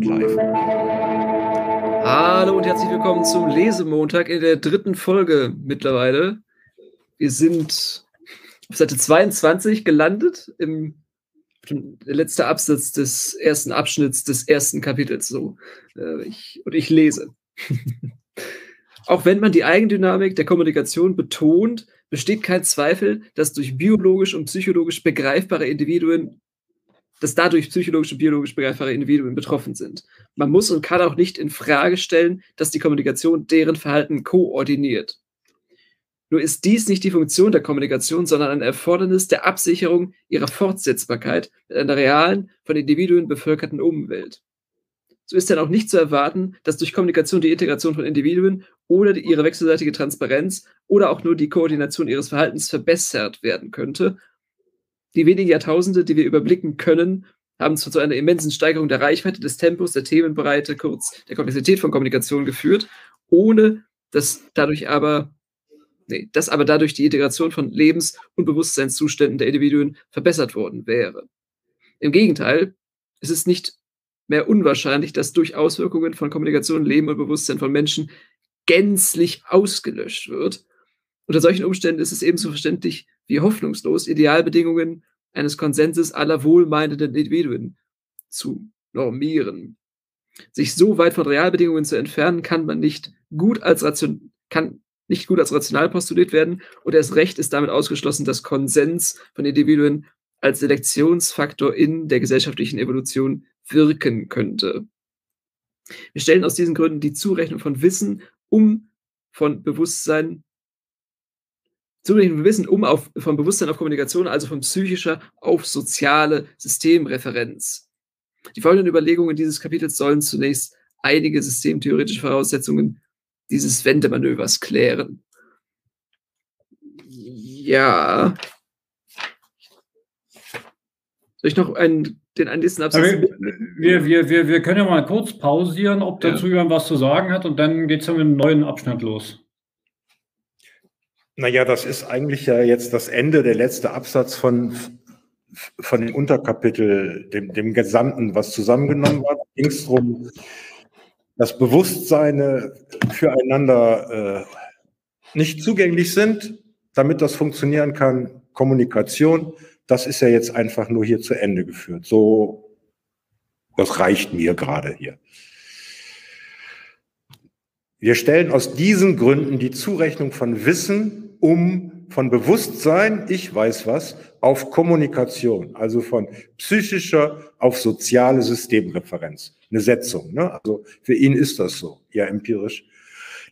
und live. Hallo und herzlich willkommen zum Lesemontag in der dritten Folge mittlerweile. Wir sind auf Seite 22 gelandet, im letzter Absatz des ersten Abschnitts des ersten Kapitels. So. Äh, ich, und ich lese. Auch wenn man die Eigendynamik der Kommunikation betont, besteht kein Zweifel, dass durch biologisch und psychologisch begreifbare Individuen dass dadurch psychologisch und biologisch begreifbare Individuen betroffen sind. Man muss und kann auch nicht in Frage stellen, dass die Kommunikation deren Verhalten koordiniert. Nur ist dies nicht die Funktion der Kommunikation, sondern ein Erfordernis der Absicherung ihrer Fortsetzbarkeit mit einer realen, von Individuen bevölkerten Umwelt. So ist dann auch nicht zu erwarten, dass durch Kommunikation die Integration von Individuen oder die, ihre wechselseitige Transparenz oder auch nur die Koordination ihres Verhaltens verbessert werden könnte die wenigen Jahrtausende, die wir überblicken können, haben zu einer immensen Steigerung der Reichweite, des Tempos, der Themenbreite, kurz der Komplexität von Kommunikation geführt, ohne dass dadurch aber, nee, dass aber dadurch die Integration von Lebens- und Bewusstseinszuständen der Individuen verbessert worden wäre. Im Gegenteil, es ist nicht mehr unwahrscheinlich, dass durch Auswirkungen von Kommunikation Leben und Bewusstsein von Menschen gänzlich ausgelöscht wird. Unter solchen Umständen ist es ebenso verständlich wie hoffnungslos, Idealbedingungen eines Konsenses aller wohlmeinenden Individuen zu normieren. Sich so weit von Realbedingungen zu entfernen, kann man nicht gut als ration kann nicht gut als rational postuliert werden und erst recht ist damit ausgeschlossen, dass Konsens von Individuen als Selektionsfaktor in der gesellschaftlichen Evolution wirken könnte. Wir stellen aus diesen Gründen die Zurechnung von Wissen um von Bewusstsein zunehmendem Wissen um auf, vom Bewusstsein auf Kommunikation, also von psychischer auf soziale Systemreferenz. Die folgenden Überlegungen dieses Kapitels sollen zunächst einige systemtheoretische Voraussetzungen dieses Wendemanövers klären. Ja. Soll ich noch einen, den nächsten Absatz? Wir, wir, wir, wir können ja mal kurz pausieren, ob dazu ja. jemand was zu sagen hat und dann geht es dann mit einem neuen Abschnitt los. Naja, das ist eigentlich ja jetzt das Ende, der letzte Absatz von, von dem Unterkapitel, dem, dem Gesamten, was zusammengenommen war. ging es darum, dass Bewusstseine füreinander äh, nicht zugänglich sind, damit das funktionieren kann. Kommunikation, das ist ja jetzt einfach nur hier zu Ende geführt. So, das reicht mir gerade hier. Wir stellen aus diesen Gründen die Zurechnung von Wissen um von Bewusstsein, ich weiß was, auf Kommunikation, also von psychischer auf soziale Systemreferenz. Eine Setzung. Ne? Also für ihn ist das so, ja empirisch.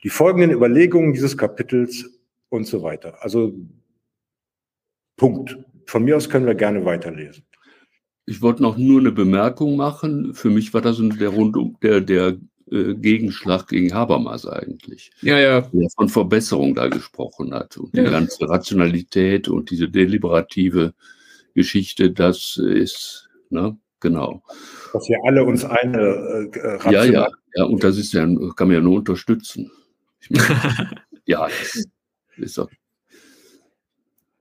Die folgenden Überlegungen dieses Kapitels und so weiter. Also Punkt. Von mir aus können wir gerne weiterlesen. Ich wollte noch nur eine Bemerkung machen. Für mich war das der, Rundum, der, der äh, Gegenschlag gegen Habermas eigentlich. Ja, ja. Der von Verbesserung da gesprochen hat. Und die ganze Rationalität und diese deliberative Geschichte, das ist, ne, genau. Dass wir alle uns eine äh, Ja, ja, ja, und das ist ja, kann man ja nur unterstützen. Meine, ja, ist doch.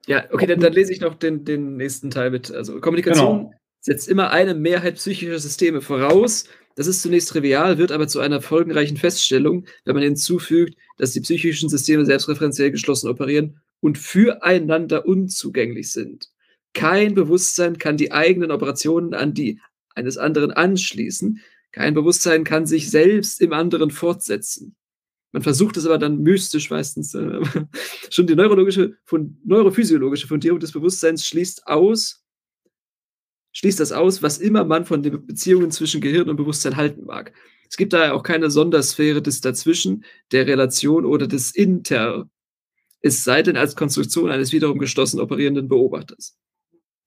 Ja, okay, dann, dann, lese ich noch den, den nächsten Teil mit. Also Kommunikation genau. setzt immer eine Mehrheit psychischer Systeme voraus, das ist zunächst trivial, wird aber zu einer folgenreichen Feststellung, wenn man hinzufügt, dass die psychischen Systeme selbstreferenziell geschlossen operieren und füreinander unzugänglich sind. Kein Bewusstsein kann die eigenen Operationen an die eines anderen anschließen. Kein Bewusstsein kann sich selbst im anderen fortsetzen. Man versucht es aber dann mystisch meistens. Äh, schon die neurologische, neurophysiologische Fundierung des Bewusstseins schließt aus, schließt das aus, was immer man von den Beziehungen zwischen Gehirn und Bewusstsein halten mag. Es gibt daher auch keine Sondersphäre des Dazwischen, der Relation oder des Inter, es sei denn als Konstruktion eines wiederum geschlossen operierenden Beobachters.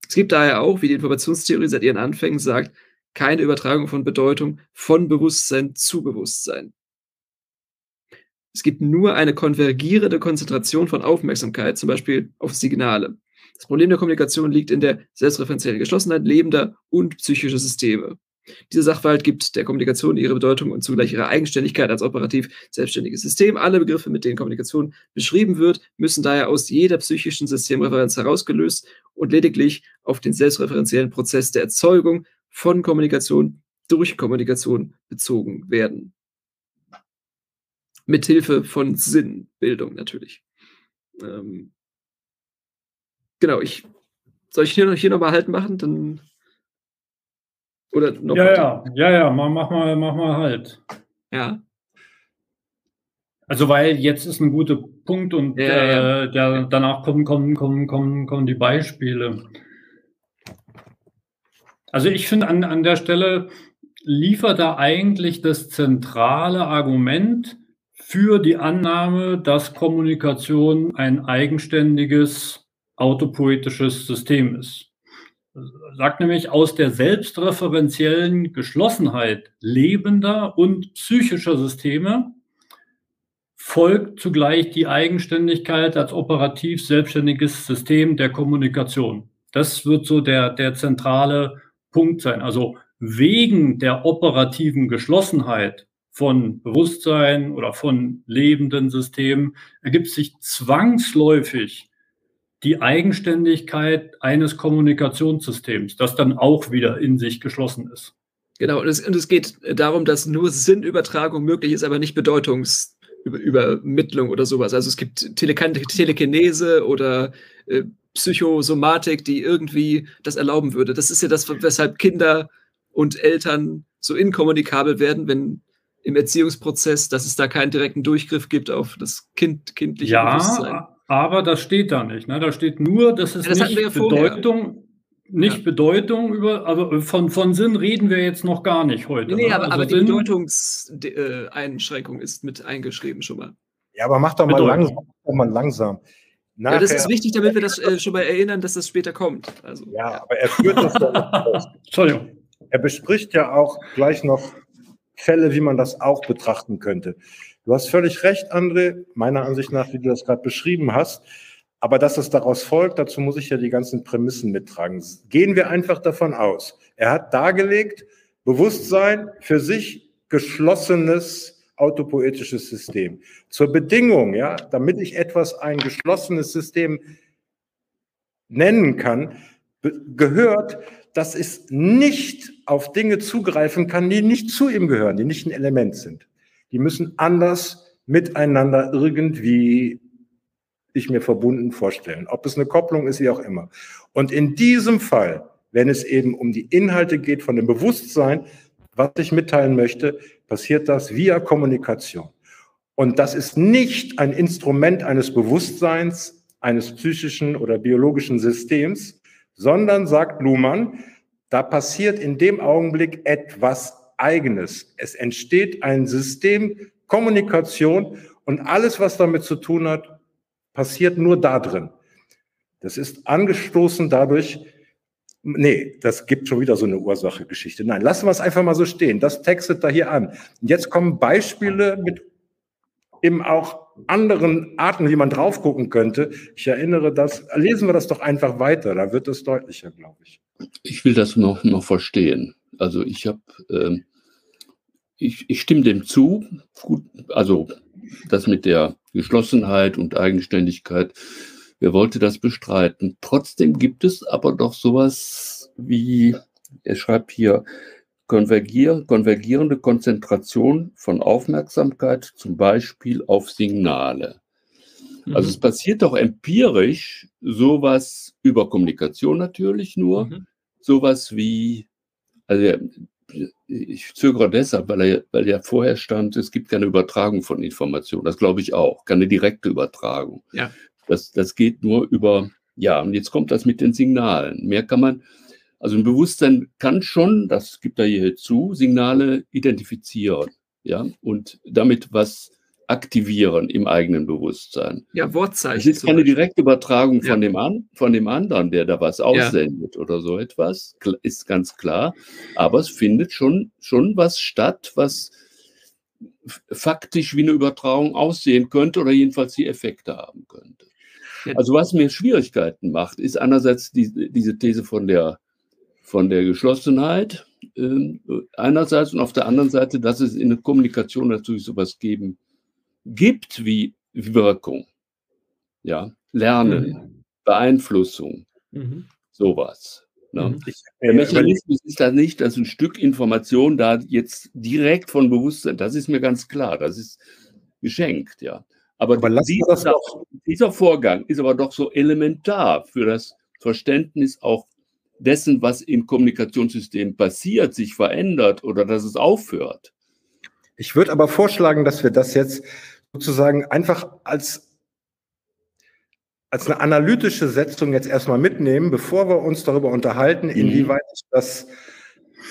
Es gibt daher auch, wie die Informationstheorie seit ihren Anfängen sagt, keine Übertragung von Bedeutung von Bewusstsein zu Bewusstsein. Es gibt nur eine konvergierende Konzentration von Aufmerksamkeit, zum Beispiel auf Signale. Das Problem der Kommunikation liegt in der selbstreferenziellen Geschlossenheit lebender und psychischer Systeme. Dieser Sachverhalt gibt der Kommunikation ihre Bedeutung und zugleich ihre Eigenständigkeit als operativ selbstständiges System. Alle Begriffe, mit denen Kommunikation beschrieben wird, müssen daher aus jeder psychischen Systemreferenz herausgelöst und lediglich auf den selbstreferenziellen Prozess der Erzeugung von Kommunikation durch Kommunikation bezogen werden. Mithilfe von Sinnbildung natürlich. Ähm, genau, ich soll ich hier noch, hier noch mal halt machen, dann oder noch ja, ja, ja, ja, mach, mach mal, mach mal halt. Ja. Also weil jetzt ist ein guter Punkt und ja, äh, ja. Der, danach kommen, kommen, kommen, kommen, kommen die Beispiele. Also ich finde an, an der Stelle liefert er eigentlich das zentrale Argument für die Annahme, dass Kommunikation ein eigenständiges autopoetisches System ist. Sagt nämlich, aus der selbstreferenziellen Geschlossenheit lebender und psychischer Systeme folgt zugleich die Eigenständigkeit als operativ selbstständiges System der Kommunikation. Das wird so der, der zentrale Punkt sein. Also wegen der operativen Geschlossenheit von Bewusstsein oder von lebenden Systemen ergibt sich zwangsläufig die Eigenständigkeit eines Kommunikationssystems, das dann auch wieder in sich geschlossen ist. Genau, und es, und es geht darum, dass nur Sinnübertragung möglich ist, aber nicht Bedeutungs- über, Übermittlung oder sowas. Also es gibt Telekinese oder äh, Psychosomatik, die irgendwie das erlauben würde. Das ist ja das, weshalb Kinder und Eltern so inkommunikabel werden, wenn im Erziehungsprozess, dass es da keinen direkten Durchgriff gibt auf das kind, kindliche ja, Bewusstsein. Aber das steht da nicht. Ne? Da steht nur, dass es ja, das nicht Bedeutung, nicht ja. Bedeutung über, also von, von Sinn reden wir jetzt noch gar nicht heute. Nee, nee ne? aber, also aber die Bedeutungseinschränkung ist mit eingeschrieben schon mal. Ja, aber mach doch mal langsam. Mach mal langsam. Nachher, ja, das ist wichtig, damit wir das äh, schon mal erinnern, dass das später kommt. Also, ja, aber er führt das ja aus. Entschuldigung. Er bespricht ja auch gleich noch Fälle, wie man das auch betrachten könnte. Du hast völlig recht, André, meiner Ansicht nach, wie du das gerade beschrieben hast. Aber dass es daraus folgt, dazu muss ich ja die ganzen Prämissen mittragen. Gehen wir einfach davon aus. Er hat dargelegt, Bewusstsein für sich geschlossenes autopoetisches System. Zur Bedingung, ja, damit ich etwas ein geschlossenes System nennen kann, gehört, dass es nicht auf Dinge zugreifen kann, die nicht zu ihm gehören, die nicht ein Element sind. Die müssen anders miteinander irgendwie ich mir verbunden vorstellen. Ob es eine Kopplung ist, wie auch immer. Und in diesem Fall, wenn es eben um die Inhalte geht von dem Bewusstsein, was ich mitteilen möchte, passiert das via Kommunikation. Und das ist nicht ein Instrument eines Bewusstseins, eines psychischen oder biologischen Systems, sondern, sagt Luhmann, da passiert in dem Augenblick etwas Eigenes. Es entsteht ein System Kommunikation und alles, was damit zu tun hat, passiert nur da drin. Das ist angestoßen dadurch, nee, das gibt schon wieder so eine Ursache-Geschichte. Nein, lassen wir es einfach mal so stehen. Das textet da hier an. Und jetzt kommen Beispiele mit eben auch anderen Arten, wie man drauf gucken könnte. Ich erinnere das, lesen wir das doch einfach weiter, da wird es deutlicher, glaube ich. Ich will das noch, noch verstehen. Also ich habe, ähm, ich, ich stimme dem zu, gut, also das mit der Geschlossenheit und Eigenständigkeit. Wer wollte das bestreiten? Trotzdem gibt es aber doch sowas wie, er schreibt hier, konvergier, konvergierende Konzentration von Aufmerksamkeit, zum Beispiel auf Signale. Mhm. Also es passiert doch empirisch sowas über Kommunikation natürlich nur, mhm. sowas wie, also ich zögere deshalb, weil, er, weil ja vorher stand, es gibt keine Übertragung von Informationen. Das glaube ich auch, keine direkte Übertragung. Ja. Das, das geht nur über, ja, und jetzt kommt das mit den Signalen. Mehr kann man, also ein Bewusstsein kann schon, das gibt er hier zu, Signale identifizieren, ja, und damit was aktivieren im eigenen Bewusstsein. Ja, Wortzeichen. Es ist keine direkte Übertragung von, ja. dem an, von dem anderen, der da was aussendet ja. oder so etwas, ist ganz klar. Aber es findet schon, schon was statt, was faktisch wie eine Übertragung aussehen könnte oder jedenfalls die Effekte haben könnte. Also was mir Schwierigkeiten macht, ist einerseits die, diese These von der, von der Geschlossenheit äh, einerseits und auf der anderen Seite, dass es in der Kommunikation natürlich sowas geben gibt wie Wirkung. Ja, Lernen, mhm. Beeinflussung, mhm. sowas. Ne? Mhm. Der Mechanismus ist da nicht, dass ein Stück Information da jetzt direkt von Bewusstsein, das ist mir ganz klar, das ist geschenkt, ja. Aber, aber dieser, dieser Vorgang ist aber doch so elementar für das Verständnis auch dessen, was im Kommunikationssystem passiert, sich verändert oder dass es aufhört. Ich würde aber vorschlagen, dass wir das jetzt sozusagen einfach als als eine analytische Setzung jetzt erstmal mitnehmen, bevor wir uns darüber unterhalten, mhm. inwieweit ich das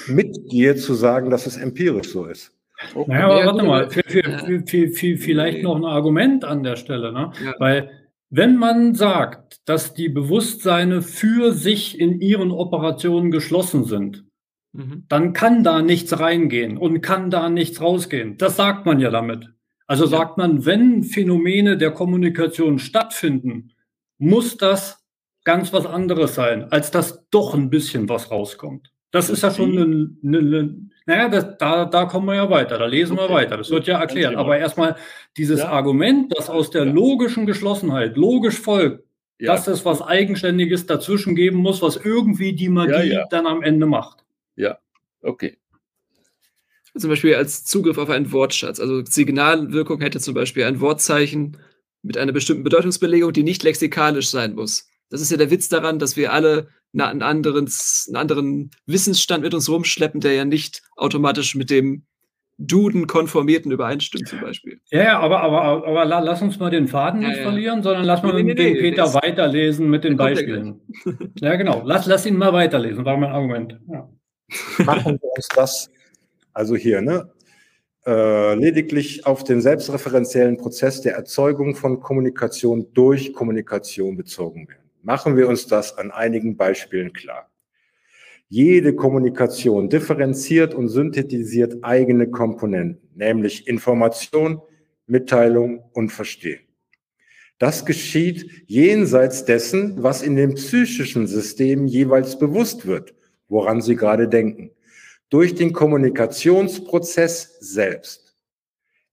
mitgehe, zu sagen, dass es empirisch so ist. Okay. Naja, aber warte mal, für, für, für, für, vielleicht noch ein Argument an der Stelle, ne? Ja. weil wenn man sagt, dass die Bewusstseine für sich in ihren Operationen geschlossen sind, mhm. dann kann da nichts reingehen und kann da nichts rausgehen. Das sagt man ja damit. Also sagt man, wenn Phänomene der Kommunikation stattfinden, muss das ganz was anderes sein, als dass doch ein bisschen was rauskommt. Das ist ja schon eine, eine, naja, das, da, da kommen wir ja weiter, da lesen wir weiter. Das wird ja erklärt. Aber erstmal dieses ja. Argument, das aus der logischen Geschlossenheit logisch folgt, ja. dass es was Eigenständiges dazwischen geben muss, was irgendwie die Magie ja, dann am Ende macht. Ja, okay. Zum Beispiel als Zugriff auf einen Wortschatz. Also Signalwirkung hätte zum Beispiel ein Wortzeichen mit einer bestimmten Bedeutungsbelegung, die nicht lexikalisch sein muss. Das ist ja der Witz daran, dass wir alle einen anderen, einen anderen Wissensstand mit uns rumschleppen, der ja nicht automatisch mit dem Duden konformierten übereinstimmt zum Beispiel. Ja, aber, aber, aber lass uns mal den Faden ja, nicht ja. verlieren, sondern lass mal nee, nee, den nee, Peter weiterlesen mit den Beispielen. ja, genau. Lass, lass ihn mal weiterlesen, war mein Argument. Ja. Machen wir uns das, also hier, ne? Äh, lediglich auf den selbstreferenziellen Prozess der Erzeugung von Kommunikation durch Kommunikation bezogen werden. Machen wir uns das an einigen Beispielen klar. Jede Kommunikation differenziert und synthetisiert eigene Komponenten, nämlich Information, Mitteilung und Verstehen. Das geschieht jenseits dessen, was in dem psychischen System jeweils bewusst wird, woran Sie gerade denken, durch den Kommunikationsprozess selbst.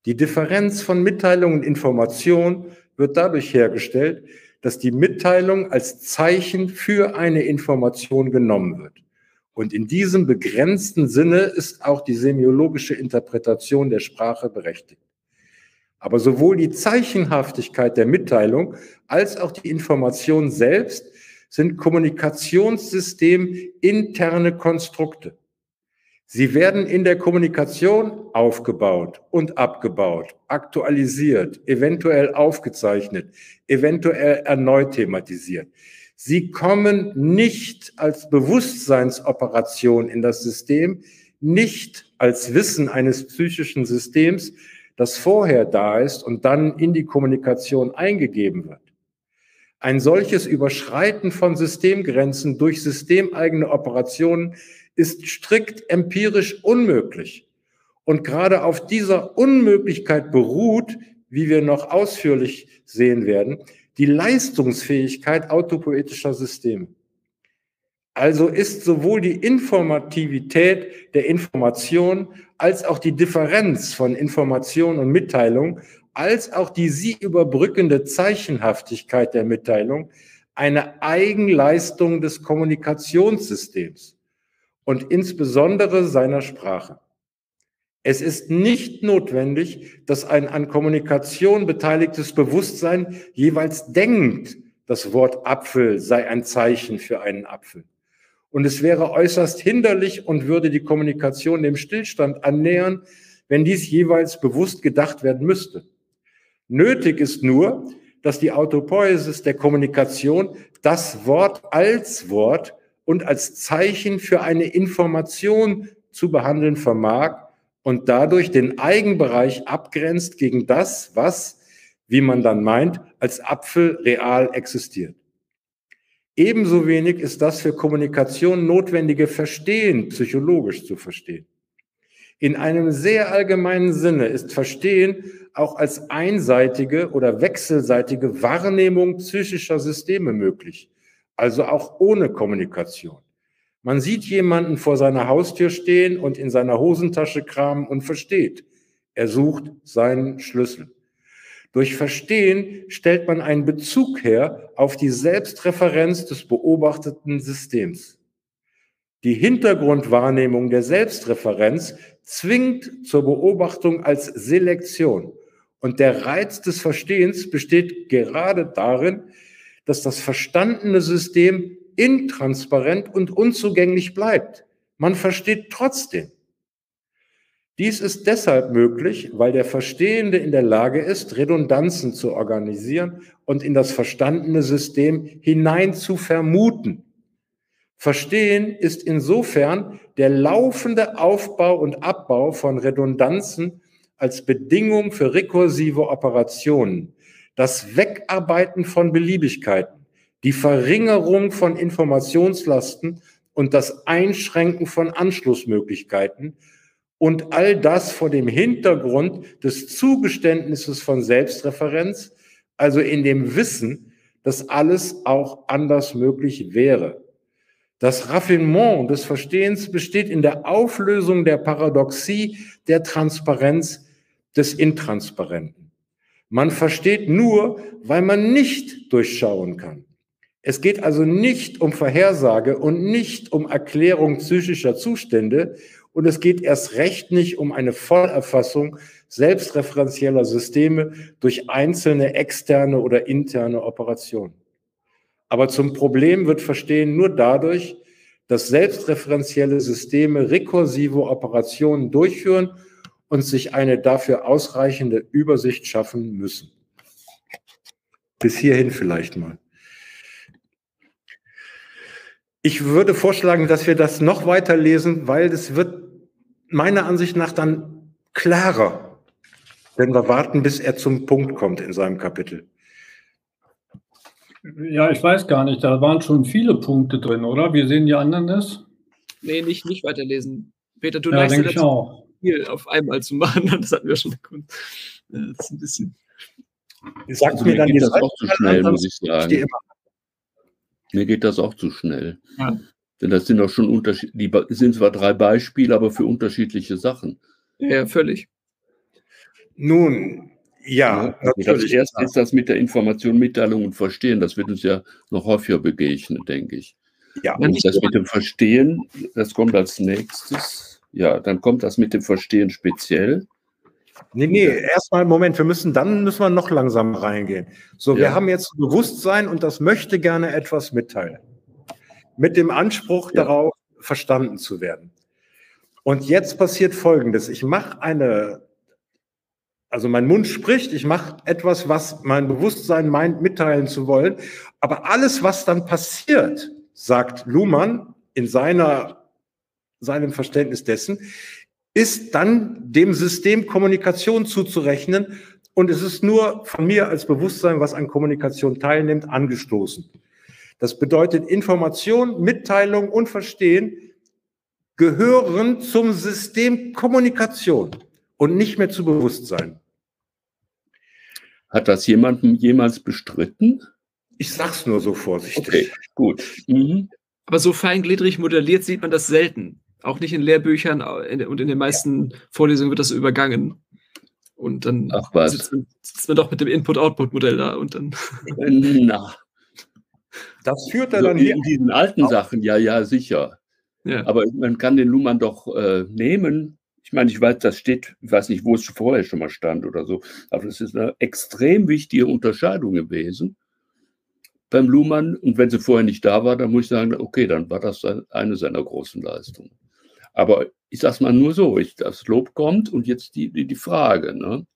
Die Differenz von Mitteilung und Information wird dadurch hergestellt, dass die Mitteilung als Zeichen für eine Information genommen wird. Und in diesem begrenzten Sinne ist auch die semiologische Interpretation der Sprache berechtigt. Aber sowohl die Zeichenhaftigkeit der Mitteilung als auch die Information selbst sind Kommunikationssystem interne Konstrukte. Sie werden in der Kommunikation aufgebaut und abgebaut, aktualisiert, eventuell aufgezeichnet, eventuell erneut thematisiert. Sie kommen nicht als Bewusstseinsoperation in das System, nicht als Wissen eines psychischen Systems, das vorher da ist und dann in die Kommunikation eingegeben wird. Ein solches Überschreiten von Systemgrenzen durch systemeigene Operationen ist strikt empirisch unmöglich. Und gerade auf dieser Unmöglichkeit beruht, wie wir noch ausführlich sehen werden, die Leistungsfähigkeit autopoetischer Systeme. Also ist sowohl die Informativität der Information als auch die Differenz von Information und Mitteilung als auch die sie überbrückende Zeichenhaftigkeit der Mitteilung eine Eigenleistung des Kommunikationssystems und insbesondere seiner Sprache. Es ist nicht notwendig, dass ein an Kommunikation beteiligtes Bewusstsein jeweils denkt, das Wort Apfel sei ein Zeichen für einen Apfel. Und es wäre äußerst hinderlich und würde die Kommunikation dem Stillstand annähern, wenn dies jeweils bewusst gedacht werden müsste. Nötig ist nur, dass die Autopoiesis der Kommunikation das Wort als Wort und als Zeichen für eine Information zu behandeln vermag und dadurch den Eigenbereich abgrenzt gegen das, was, wie man dann meint, als Apfel real existiert. Ebenso wenig ist das für Kommunikation notwendige Verstehen psychologisch zu verstehen. In einem sehr allgemeinen Sinne ist Verstehen auch als einseitige oder wechselseitige Wahrnehmung psychischer Systeme möglich, also auch ohne Kommunikation. Man sieht jemanden vor seiner Haustür stehen und in seiner Hosentasche kramen und versteht. Er sucht seinen Schlüssel. Durch Verstehen stellt man einen Bezug her auf die Selbstreferenz des beobachteten Systems. Die Hintergrundwahrnehmung der Selbstreferenz zwingt zur Beobachtung als Selektion. Und der Reiz des Verstehens besteht gerade darin, dass das verstandene System intransparent und unzugänglich bleibt. Man versteht trotzdem. Dies ist deshalb möglich, weil der Verstehende in der Lage ist, Redundanzen zu organisieren und in das verstandene System hinein zu vermuten. Verstehen ist insofern der laufende Aufbau und Abbau von Redundanzen als Bedingung für rekursive Operationen, das Wegarbeiten von Beliebigkeiten, die Verringerung von Informationslasten und das Einschränken von Anschlussmöglichkeiten und all das vor dem Hintergrund des Zugeständnisses von Selbstreferenz, also in dem Wissen, dass alles auch anders möglich wäre. Das Raffinement des Verstehens besteht in der Auflösung der Paradoxie der Transparenz des Intransparenten. Man versteht nur, weil man nicht durchschauen kann. Es geht also nicht um Vorhersage und nicht um Erklärung psychischer Zustände und es geht erst recht nicht um eine Vollerfassung selbstreferenzieller Systeme durch einzelne externe oder interne Operationen. Aber zum Problem wird Verstehen nur dadurch, dass selbstreferenzielle Systeme rekursive Operationen durchführen und sich eine dafür ausreichende Übersicht schaffen müssen. Bis hierhin vielleicht mal. Ich würde vorschlagen, dass wir das noch weiter lesen, weil es wird meiner Ansicht nach dann klarer, wenn wir warten, bis er zum Punkt kommt in seinem Kapitel. Ja, ich weiß gar nicht, da waren schon viele Punkte drin, oder? Wie sehen die anderen das? Nee, nicht, nicht weiterlesen. Peter, du ja, denke ich auch. Viel auf einmal zu machen, das hatten wir schon gekonnt. Das ist ein bisschen. Sagt Also mir mir dann geht das auch zu schnell, muss ich sagen. Mir geht das auch zu schnell. Ja. Denn das sind doch schon Unterschied, die sind zwar drei Beispiele, aber für unterschiedliche Sachen. Ja, völlig. Nun, ja, Also das natürlich. erste ist das mit der Information, Mitteilung und Verstehen. Das wird uns ja noch häufiger begegnen, denke ich. Ja, Ja, Und nicht das mit dem Verstehen, das kommt als nächstes. Ja, dann kommt das mit dem Verstehen speziell. Nee, nee, erstmal, Moment, wir müssen, dann müssen wir noch langsamer reingehen. So, wir Ja. haben jetzt Bewusstsein und das möchte gerne etwas mitteilen. Mit dem Anspruch Ja. darauf, verstanden zu werden. Und jetzt passiert Folgendes. Ich mache eine, also mein Mund spricht, ich mache etwas, was mein Bewusstsein meint, mitteilen zu wollen. Aber alles, was dann passiert, sagt Luhmann in seiner, seinem Verständnis dessen, ist dann dem System Kommunikation zuzurechnen. Und es ist nur von mir als Bewusstsein, was an Kommunikation teilnimmt, angestoßen. Das bedeutet, Information, Mitteilung und Verstehen gehören zum System Kommunikation und nicht mehr zu Bewusstsein. Hat das jemandem jemals bestritten? Ich sag's nur so vorsichtig. Okay, gut. Mhm. Aber so feingliedrig modelliert sieht man das selten. Auch nicht in Lehrbüchern in- und in den meisten Vorlesungen wird das so übergangen. Und dann Ach was. Sitzt, man, sitzt man doch mit dem Input-Output-Modell da und dann. Na, Das führt er also dann hier. in diesen alten Sachen, ja, ja, sicher. Ja. Aber man kann den Luhmann doch äh, nehmen. Ich meine, ich weiß, das steht, ich weiß nicht, wo es vorher schon mal stand oder so, aber das ist eine extrem wichtige Unterscheidung gewesen beim Luhmann. Und wenn sie vorher nicht da war, dann muss ich sagen, okay, dann war das eine seiner großen Leistungen. Aber ich sage es mal nur so, ich, das Lob kommt und jetzt die, die, die Frage, ne?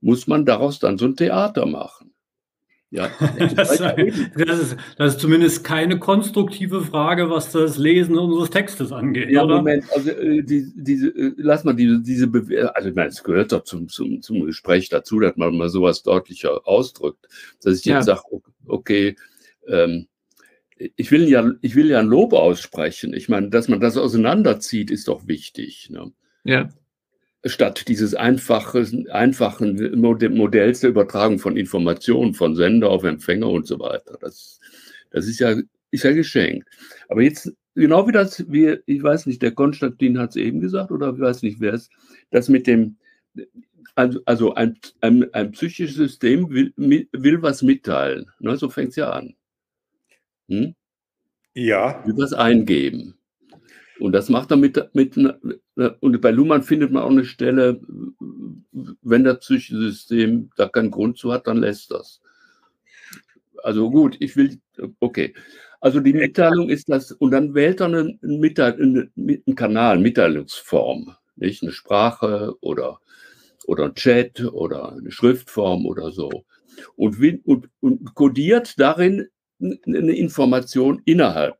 muss man daraus dann so ein Theater machen? Ja, Das, das, ist, das ist zumindest keine konstruktive Frage, was das Lesen unseres Textes angeht, Ja, oder? Moment, also äh, die, diese, äh, lass mal diese, diese Bewe also ich meine, es gehört doch zum, zum, zum Gespräch dazu, dass man mal sowas deutlicher ausdrückt. Dass ich jetzt Ja. sage, okay, ähm, ich will ja, ich will ja ein Lob aussprechen. Ich meine, dass man das auseinanderzieht, ist doch wichtig. Ne? ja. Statt dieses einfachen, einfachen Mod- Modells der Übertragung von Informationen von Sender auf Empfänger und so weiter. Das, das ist ja, ist ja geschenkt. Aber jetzt, genau wie das, wie, ich weiß nicht, der Konstantin hat es eben gesagt, oder ich weiß nicht, wer es, das mit dem, also, also ein, ein, ein psychisches System will, will was mitteilen. Ne, so fängt es ja an. Hm? Ja, was eingeben. Und das macht er mit, mit und bei Luhmann findet man auch eine Stelle, wenn das psychische System da keinen Grund zu hat, dann lässt das. Also gut, ich will, okay. Also die Mitteilung ist das, und dann wählt er einen, einen, einen Kanal, Mitteilungsform, nicht eine Sprache oder, oder ein Chat oder eine Schriftform oder so. Und, und, und kodiert darin eine Information innerhalb.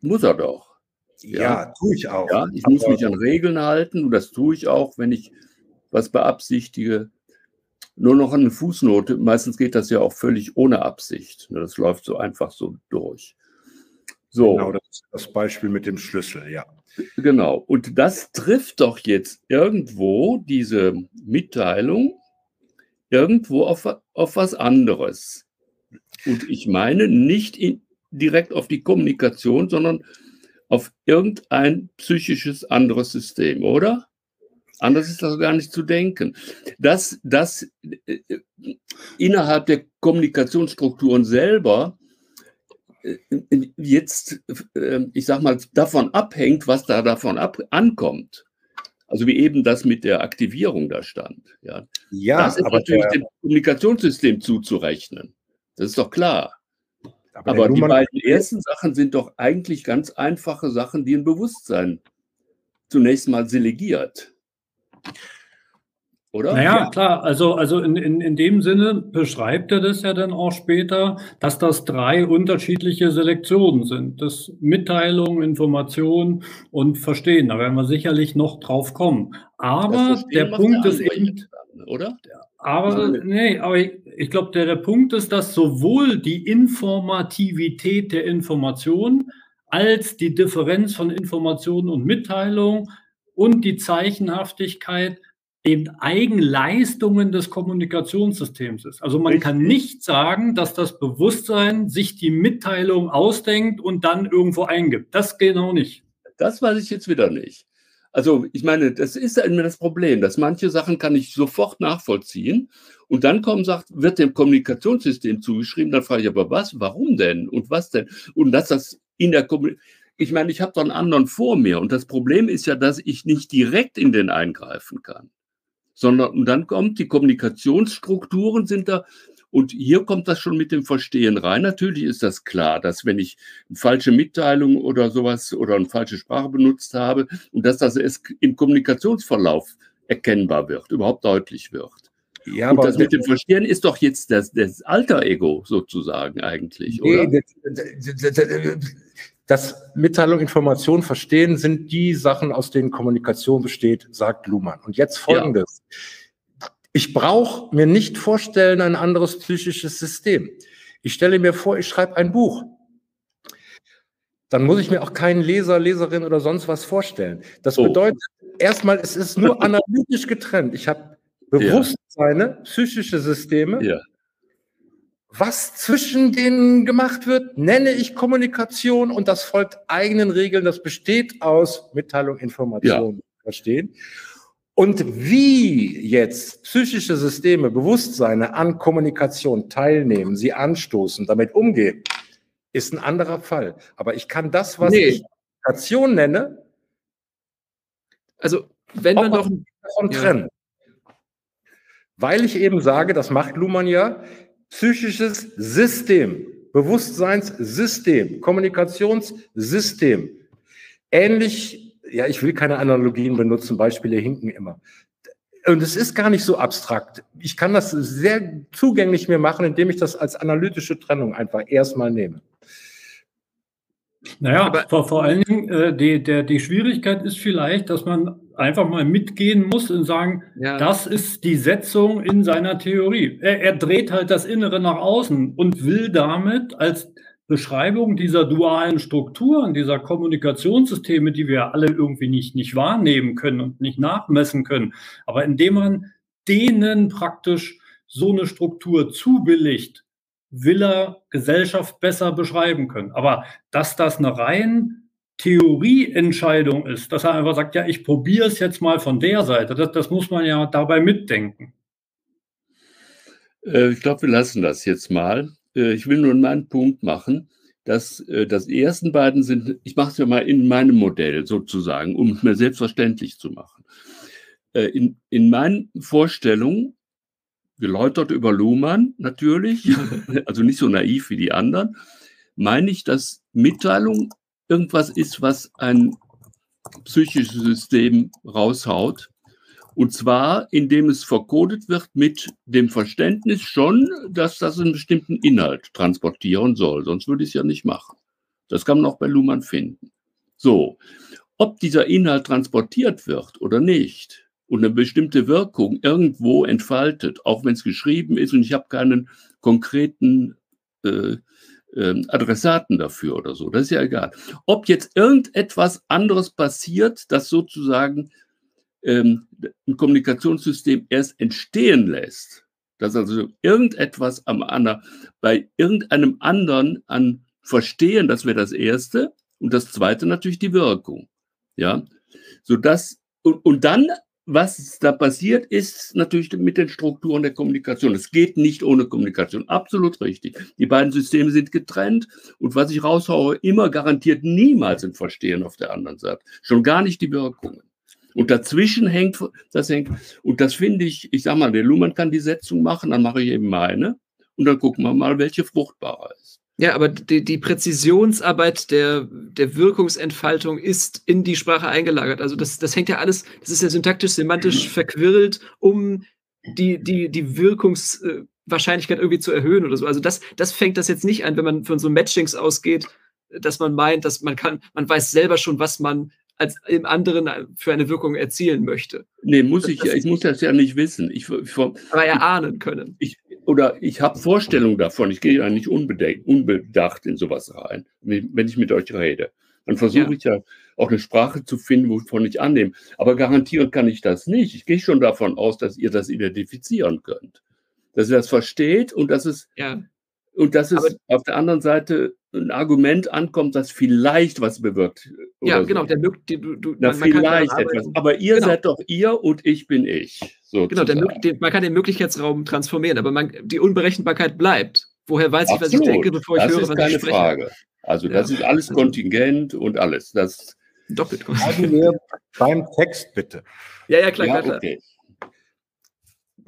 Muss er doch. Ja, ja tue ich auch. Ja, ich muss mich an Regeln halten und das tue ich auch, wenn ich was beabsichtige. Nur noch eine Fußnote. Meistens geht das ja auch völlig ohne Absicht. Das läuft so einfach so durch. So. Genau, das ist das Beispiel mit dem Schlüssel, ja. Genau. Und das trifft doch jetzt irgendwo diese Mitteilung irgendwo auf, auf was anderes. Und ich meine nicht in, direkt auf die Kommunikation, sondern auf irgendein psychisches anderes System, oder? Anders ist das gar nicht zu denken. Dass das äh, innerhalb der Kommunikationsstrukturen selber äh, jetzt, äh, ich sag mal, davon abhängt, was da davon ab ankommt. Also wie eben das mit der Aktivierung da stand. Ja, ja das ist natürlich der, dem Kommunikationssystem zuzurechnen. Das ist doch klar. Aber, aber die beiden ersten Sachen sind doch eigentlich ganz einfache Sachen, die ein Bewusstsein zunächst mal selegiert. Oder? Naja, ja. klar, also, also in, in, in dem Sinne beschreibt er das ja dann auch später, dass das drei unterschiedliche Selektionen sind. Das Mitteilung, Information und Verstehen. Da werden wir sicherlich noch drauf kommen. Aber der Punkt ist eben, oder? Aber nee, aber ich, ich glaube, der, der Punkt ist, dass sowohl die Informativität der Information als die Differenz von Information und Mitteilung und die Zeichenhaftigkeit eben Eigenleistungen des Kommunikationssystems ist. Also man Richtig. kann nicht sagen, dass das Bewusstsein sich die Mitteilung ausdenkt und dann irgendwo eingibt. Das genau nicht. Das weiß ich jetzt wieder nicht. Also ich meine, das ist ja immer das Problem, dass manche Sachen kann ich sofort nachvollziehen und dann kommt, sagt, wird dem Kommunikationssystem zugeschrieben, dann frage ich aber was, warum denn und was denn? Und dass das in der Kommunikation, ich meine, ich habe doch einen anderen vor mir und das Problem ist ja, dass ich nicht direkt in den eingreifen kann sondern und dann kommt die Kommunikationsstrukturen sind da und hier kommt das schon mit dem Verstehen rein. Natürlich ist das klar, dass wenn ich eine falsche Mitteilung oder sowas oder eine falsche Sprache benutzt habe und dass das im Kommunikationsverlauf erkennbar wird, überhaupt deutlich wird. Ja, und das mit dem Verstehen ist doch jetzt das, das Alter-Ego sozusagen eigentlich, nee, oder? Das Mitteilung, Information, Verstehen sind die Sachen, aus denen Kommunikation besteht, sagt Luhmann. Und jetzt folgendes. Ja. Ich brauche mir nicht vorstellen ein anderes psychisches System. Ich stelle mir vor, ich schreibe ein Buch. Dann muss ich mir auch keinen Leser, Leserin oder sonst was vorstellen. Das oh. bedeutet, erstmal, es ist nur analytisch getrennt. Ich habe Bewusstseine, ja. psychische Systeme. Ja. Was zwischen denen gemacht wird, nenne ich Kommunikation und das folgt eigenen Regeln. Das besteht aus Mitteilung, Information, ja. Verstehen. Und wie jetzt psychische Systeme, Bewusstseine an Kommunikation teilnehmen, sie anstoßen, damit umgehen, ist ein anderer Fall. Aber ich kann das, was nee. ich Kommunikation nenne, also wenn man noch davon ja. trennen. Weil ich eben sage, das macht Luhmann ja, psychisches System, Bewusstseinssystem, Kommunikationssystem. Ähnlich, ja, ich will keine Analogien benutzen, Beispiele hinken immer. Und es ist gar nicht so abstrakt. Ich kann das sehr zugänglich mir machen, indem ich das als analytische Trennung einfach erstmal nehme. Naja, aber vor, vor allen Dingen, äh, die, der, die Schwierigkeit ist vielleicht, dass man einfach mal mitgehen muss und sagen, ja. das ist die Setzung in seiner Theorie. Er, er dreht halt das Innere nach außen und will damit als Beschreibung dieser dualen Strukturen, dieser Kommunikationssysteme, die wir alle irgendwie nicht, nicht wahrnehmen können und nicht nachmessen können, aber indem man denen praktisch so eine Struktur zubilligt, will er Gesellschaft besser beschreiben können. Aber dass das eine rein Theorieentscheidung ist, dass er einfach sagt, ja, ich probiere es jetzt mal von der Seite, das, das muss man ja dabei mitdenken. Äh, ich glaube, wir lassen das jetzt mal. Äh, ich will nur meinen Punkt machen, dass äh, das ersten beiden sind, ich mache es ja mal in meinem Modell sozusagen, um es mir selbstverständlich zu machen. Äh, in, in meinen Vorstellungen, geläutert über Luhmann natürlich, also nicht so naiv wie die anderen, meine ich, dass Mitteilung irgendwas ist, was ein psychisches System raushaut. Und zwar, indem es verkodet wird mit dem Verständnis schon, dass das einen bestimmten Inhalt transportieren soll. Sonst würde ich es ja nicht machen. Das kann man auch bei Luhmann finden. So, ob dieser Inhalt transportiert wird oder nicht und eine bestimmte Wirkung irgendwo entfaltet, auch wenn es geschrieben ist und ich habe keinen konkreten äh, äh, Adressaten dafür oder so, das ist ja egal. Ob jetzt irgendetwas anderes passiert, das sozusagen ähm, ein Kommunikationssystem erst entstehen lässt, dass also irgendetwas am anderen, bei irgendeinem anderen an Verstehen, das wäre das Erste, und das Zweite natürlich die Wirkung. Ja, sodass, und, und dann was da passiert, ist natürlich mit den Strukturen der Kommunikation. Es geht nicht ohne Kommunikation. Absolut richtig. Die beiden Systeme sind getrennt und was ich raushaue, immer garantiert niemals ein Verstehen auf der anderen Seite. Schon gar nicht die Wirkungen. Und dazwischen hängt, das hängt, und das finde ich, ich sag mal, der Luhmann kann die Setzung machen, dann mache ich eben meine und dann gucken wir mal, welche fruchtbarer ist. Ja, aber die, die Präzisionsarbeit der, der Wirkungsentfaltung ist in die Sprache eingelagert. Also das, das hängt ja alles, das ist ja syntaktisch, semantisch verquirlt, um die, die, die Wirkungswahrscheinlichkeit irgendwie zu erhöhen oder so. Also das, das fängt das jetzt nicht an, wenn man von so Matchings ausgeht, dass man meint, dass man kann, man weiß selber schon, was man als im anderen für eine Wirkung erzielen möchte. Nee, muss ich, ich muss das ja nicht wissen. Ich, ich, aber ja ahnen können. Ich, oder ich habe Vorstellungen davon. Ich gehe ja nicht unbedacht in sowas rein, wenn ich mit euch rede. Dann versuche ja. ich ja auch eine Sprache zu finden, wovon ich annehme. Aber garantieren kann ich das nicht. Ich gehe schon davon aus, dass ihr das identifizieren könnt. Dass ihr das versteht und dass es ja. Und dass es aber, auf der anderen Seite ein Argument ankommt, das vielleicht was bewirkt. Ja, genau. Der, die, du, du, Na, man, vielleicht man etwas. Aber ihr genau. seid doch ihr und ich bin ich. Sozusagen. Genau, der, den, man kann den Möglichkeitsraum transformieren, aber man, die Unberechenbarkeit bleibt. Woher weiß ich, was ich denke, bevor ich das höre, was ich spreche? Das ist keine Frage. Also ja. das ist alles kontingent und alles. Das Doppelt kontingent. beim Text bitte. Ja, ja, klar, ja, klar. Okay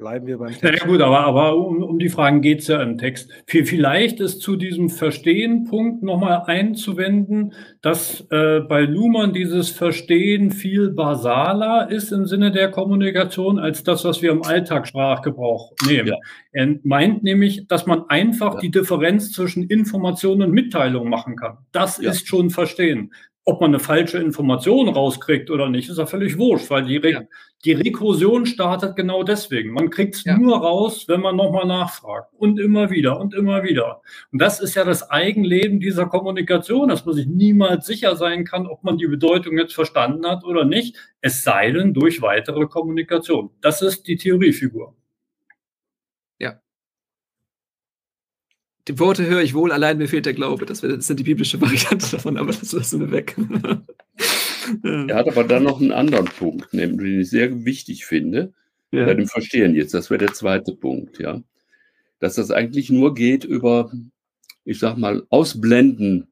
bleiben wir beim Text. Ja, gut, aber, aber um, um die Fragen geht es ja im Text. Vielleicht ist zu diesem Verstehen-Punkt nochmal einzuwenden, dass äh, bei Luhmann dieses Verstehen viel basaler ist im Sinne der Kommunikation als das, was wir im Alltagssprachgebrauch nehmen. Ja. Er meint nämlich, dass man einfach ja. die Differenz zwischen Information und Mitteilung machen kann. Das ja. ist schon Verstehen. Ob man eine falsche Information rauskriegt oder nicht, ist ja völlig wurscht, weil die, Re ja. die Rekursion startet genau deswegen. Man kriegt es ja. nur raus, wenn man nochmal nachfragt. Und immer wieder und immer wieder. Und das ist ja das Eigenleben dieser Kommunikation, dass man sich niemals sicher sein kann, ob man die Bedeutung jetzt verstanden hat oder nicht, es sei denn durch weitere Kommunikation. Das ist die Theoriefigur. Die Worte höre ich wohl, allein mir fehlt der Glaube. Das, ist ja die biblische Variante davon, aber das lassen wir weg. er hat aber dann noch einen anderen Punkt, den ich sehr wichtig finde, ja. bei dem Verstehen jetzt. Das wäre der zweite Punkt, ja. Dass das eigentlich nur geht über, ich sag mal, Ausblenden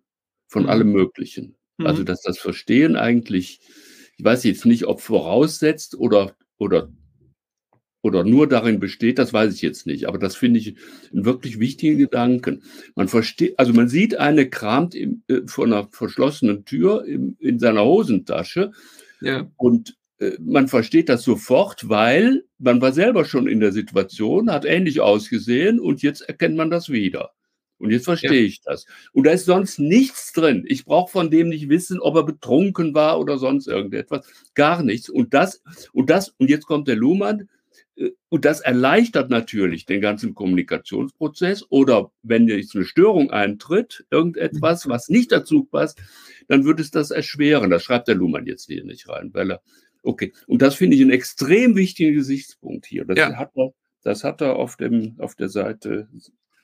von mhm. allem Möglichen. Mhm. Also, dass das Verstehen eigentlich, ich weiß jetzt nicht, ob voraussetzt oder, oder oder nur darin besteht, das weiß ich jetzt nicht. Aber das finde ich einen wirklich wichtigen Gedanken. Man versteht, also man sieht eine kramt im, äh, vor einer verschlossenen Tür im, in seiner Hosentasche. Ja. Und äh, man versteht das sofort, weil man war selber schon in der Situation, hat ähnlich ausgesehen und jetzt erkennt man das wieder. Und jetzt verstehe ja. ich das. Und da ist sonst nichts drin. Ich brauche von dem nicht wissen, ob er betrunken war oder sonst irgendetwas. Gar nichts. Und das, und das, und jetzt kommt der Luhmann, und das erleichtert natürlich den ganzen Kommunikationsprozess. Oder wenn jetzt eine Störung eintritt, irgendetwas, mhm. was nicht dazu passt, dann wird es das erschweren. Das schreibt der Luhmann jetzt hier nicht rein, weil er, okay. Und das finde ich einen extrem wichtigen Gesichtspunkt hier. Das, ja. hat er, das hat er auf, dem, auf der Seite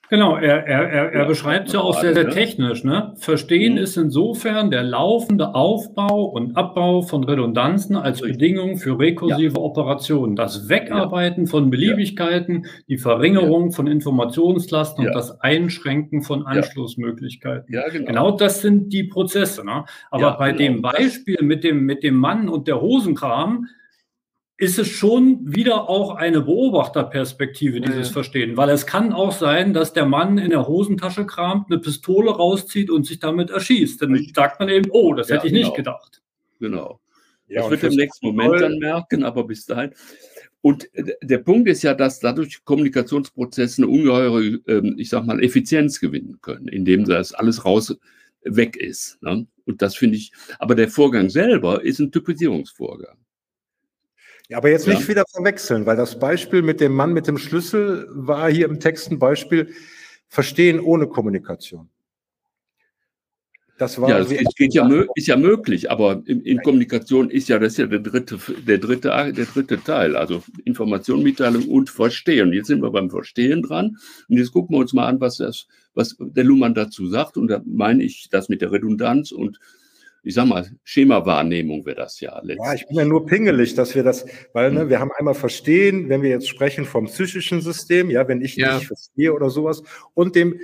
Genau, er, er, er, er ja, beschreibt es ja auch sehr, sehr ne? technisch. Ne? Verstehen mhm. ist insofern der laufende Aufbau und Abbau von Redundanzen als. Bedingung für rekursive ja. Operationen. Das Wegarbeiten ja. von Beliebigkeiten, die Verringerung von Informationslasten und das Einschränken von Anschlussmöglichkeiten. Ja, genau. genau das sind die Prozesse. Ne? Aber bei genau. dem Beispiel mit dem, mit dem Mann und der Hosenkram, ist es schon wieder auch eine Beobachterperspektive, dieses ja. Verstehen. Weil es kann auch sein, dass der Mann in der Hosentasche kramt, eine Pistole rauszieht und sich damit erschießt. Dann sagt man eben, oh, das ja, hätte ich genau. nicht gedacht. Genau. Ja, das wird im nächsten Moment dann merken, aber bis dahin. Und der Punkt ist ja, dass dadurch Kommunikationsprozesse eine ungeheure, ähm, ich sag mal, Effizienz gewinnen können, indem das alles raus weg ist. Ne? Und das finde ich, aber der Vorgang selber ist ein Typisierungsvorgang. Ja, aber jetzt ja. nicht wieder verwechseln, weil das Beispiel mit dem Mann mit dem Schlüssel war hier im Text ein Beispiel Verstehen ohne Kommunikation. Das war ja, das ist, geht ja, ist ja möglich, aber in, in, Kommunikation ist ja das ist ja der dritte, der dritte, der dritte Teil, also Information, Mitteilung und Verstehen. Jetzt sind wir beim Verstehen dran und jetzt gucken wir uns mal an, was das, was der Luhmann dazu sagt. Und da meine ich das mit der Redundanz und ich sag mal, Schemawahrnehmung wäre das ja. Letztlich. Ja, ich bin ja nur pingelig, dass wir das, weil ne, hm. wir haben einmal verstehen, wenn wir jetzt sprechen vom psychischen System, ja, wenn ich ja. nicht verstehe oder sowas, und dem,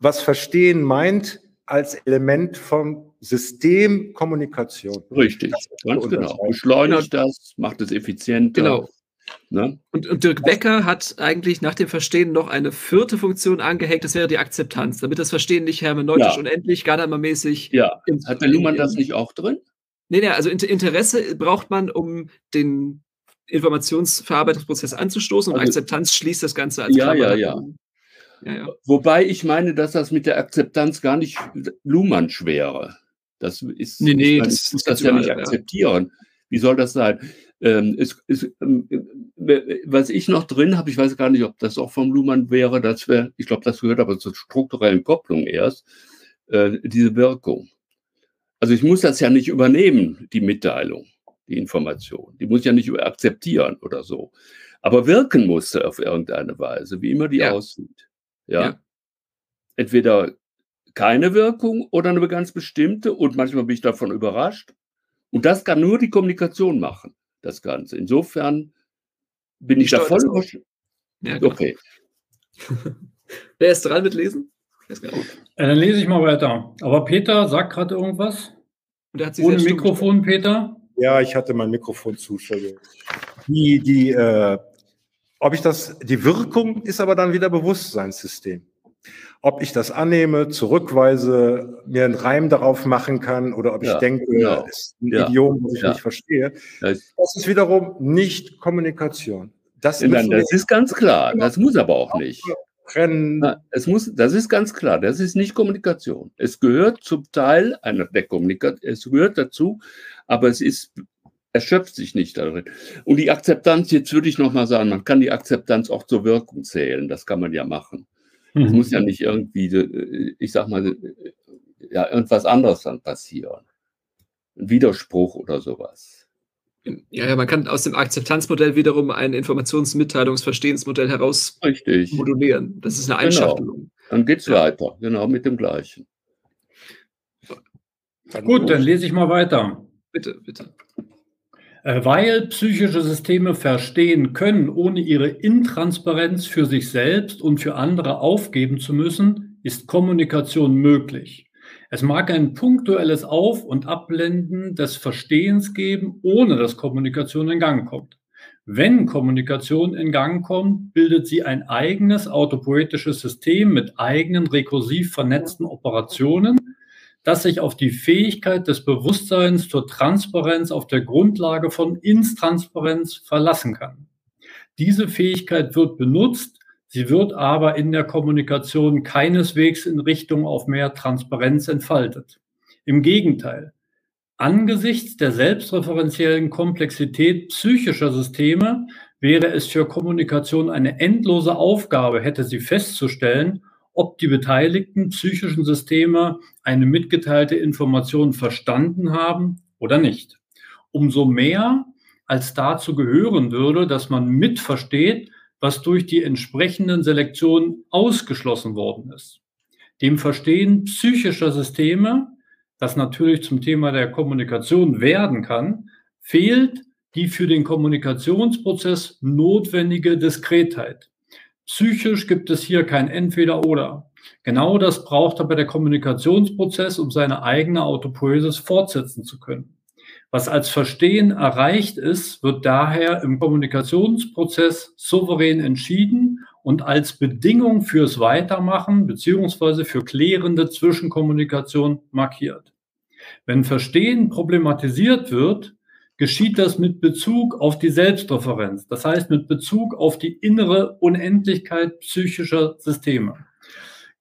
was verstehen meint, als Element von Systemkommunikation. Richtig, ganz genau. Beschleunigt das, macht es effizienter. Genau. Ne? Und, und, Dirk Becker hat eigentlich nach dem Verstehen noch eine vierte Funktion angehängt, das wäre die Akzeptanz, damit das Verstehen nicht hermeneutisch ja. unendlich, Gadamer-mäßig. Ja, hat der Luhmann das nicht auch drin? Nee, nee, also Interesse braucht man, um den Informationsverarbeitungsprozess anzustoßen und also, Akzeptanz schließt das Ganze als ja, ja, ja. ja, ja. Wobei ich meine, dass das mit der Akzeptanz gar nicht Luhmann wäre. Das ist, nee, nee, meine, das, das, das ja nicht akzeptieren. Wie soll das sein? Ähm, es, es, ähm, was ich noch drin habe, ich weiß gar nicht, ob das auch vom Luhmann wäre, das wäre, ich glaube, das gehört aber zur strukturellen Kopplung erst, äh, diese Wirkung. Also ich muss das ja nicht übernehmen, die Mitteilung, die Information. Die muss ich ja nicht akzeptieren oder so. Aber wirken muss sie auf irgendeine Weise, wie immer die ja. aussieht. Ja? ja. Entweder keine Wirkung oder eine ganz bestimmte und manchmal bin ich davon überrascht. Und das kann nur die Kommunikation machen das Ganze. Insofern bin ich, ich da voll. Ja, okay. Wer ist dran mit Lesen? Äh, dann lese ich mal weiter. Aber Peter sagt gerade irgendwas. Ohne Mikrofon, Peter? Ja, ich hatte mein Mikrofon zu. Die, die, äh, ob ich das, die Wirkung ist aber dann wieder Bewusstseinssystem ob ich das annehme, zurückweise, mir einen Reim darauf machen kann oder ob ich ja, denke, genau. das ist ein ja, Idiom, was ich ja. nicht verstehe. Das ist wiederum nicht Kommunikation. Das, Nein, das ist ganz klar. Das muss aber auch nicht. Na, es muss, das ist ganz klar. Das ist nicht Kommunikation. Es gehört zum Teil einer der Kommunikation. Es gehört dazu, aber es ist erschöpft sich nicht darin. Und die Akzeptanz, jetzt würde ich nochmal sagen, man kann die Akzeptanz auch zur Wirkung zählen. Das kann man ja machen. Es muss ja mhm. nicht irgendwie, äh, ich sag mal, äh, ja, irgendwas anderes dann passieren. Ein Widerspruch oder sowas. Ja, ja, man kann aus dem Akzeptanzmodell wiederum ein Informationsmitteilungsverstehensmodell heraus Richtig. modulieren. Das ist eine genau. Einschachtelung. Genau. Dann geht es ja. weiter, genau mit dem gleichen. Gut, dann lese ich mal weiter. Bitte, bitte. Äh, weil psychische Systeme verstehen können, ohne ihre Intransparenz für sich selbst und für andere aufgeben zu müssen, ist Kommunikation möglich. Es mag ein punktuelles Auf- und Abblenden des Verstehens geben, ohne dass Kommunikation in Gang kommt. Wenn Kommunikation in Gang kommt, bildet sie ein eigenes autopoetisches System mit eigenen rekursiv vernetzten Operationen, das sich auf die Fähigkeit des Bewusstseins zur Transparenz auf der Grundlage von Intransparenz verlassen kann. Diese Fähigkeit wird benutzt, sie wird aber in der Kommunikation keineswegs in Richtung auf mehr Transparenz entfaltet. Im Gegenteil, angesichts der selbstreferenziellen Komplexität psychischer Systeme wäre es für Kommunikation eine endlose Aufgabe, hätte sie festzustellen, ob die beteiligten psychischen Systeme eine mitgeteilte Information verstanden haben oder nicht. Umso mehr als dazu gehören würde, dass man mitversteht, was durch die entsprechenden Selektionen ausgeschlossen worden ist. Dem Verstehen psychischer Systeme, das natürlich zum Thema der Kommunikation werden kann, fehlt die für den Kommunikationsprozess notwendige Diskretheit. Psychisch gibt es hier kein Entweder-Oder. Genau das braucht aber der Kommunikationsprozess, um seine eigene Autopoiesis fortsetzen zu können. Was als Verstehen erreicht ist, wird daher im Kommunikationsprozess souverän entschieden und als Bedingung fürs Weitermachen beziehungsweise für klärende Zwischenkommunikation markiert. Wenn Verstehen problematisiert wird, geschieht das mit Bezug auf die Selbstreferenz, das heißt mit Bezug auf die innere Unendlichkeit psychischer Systeme.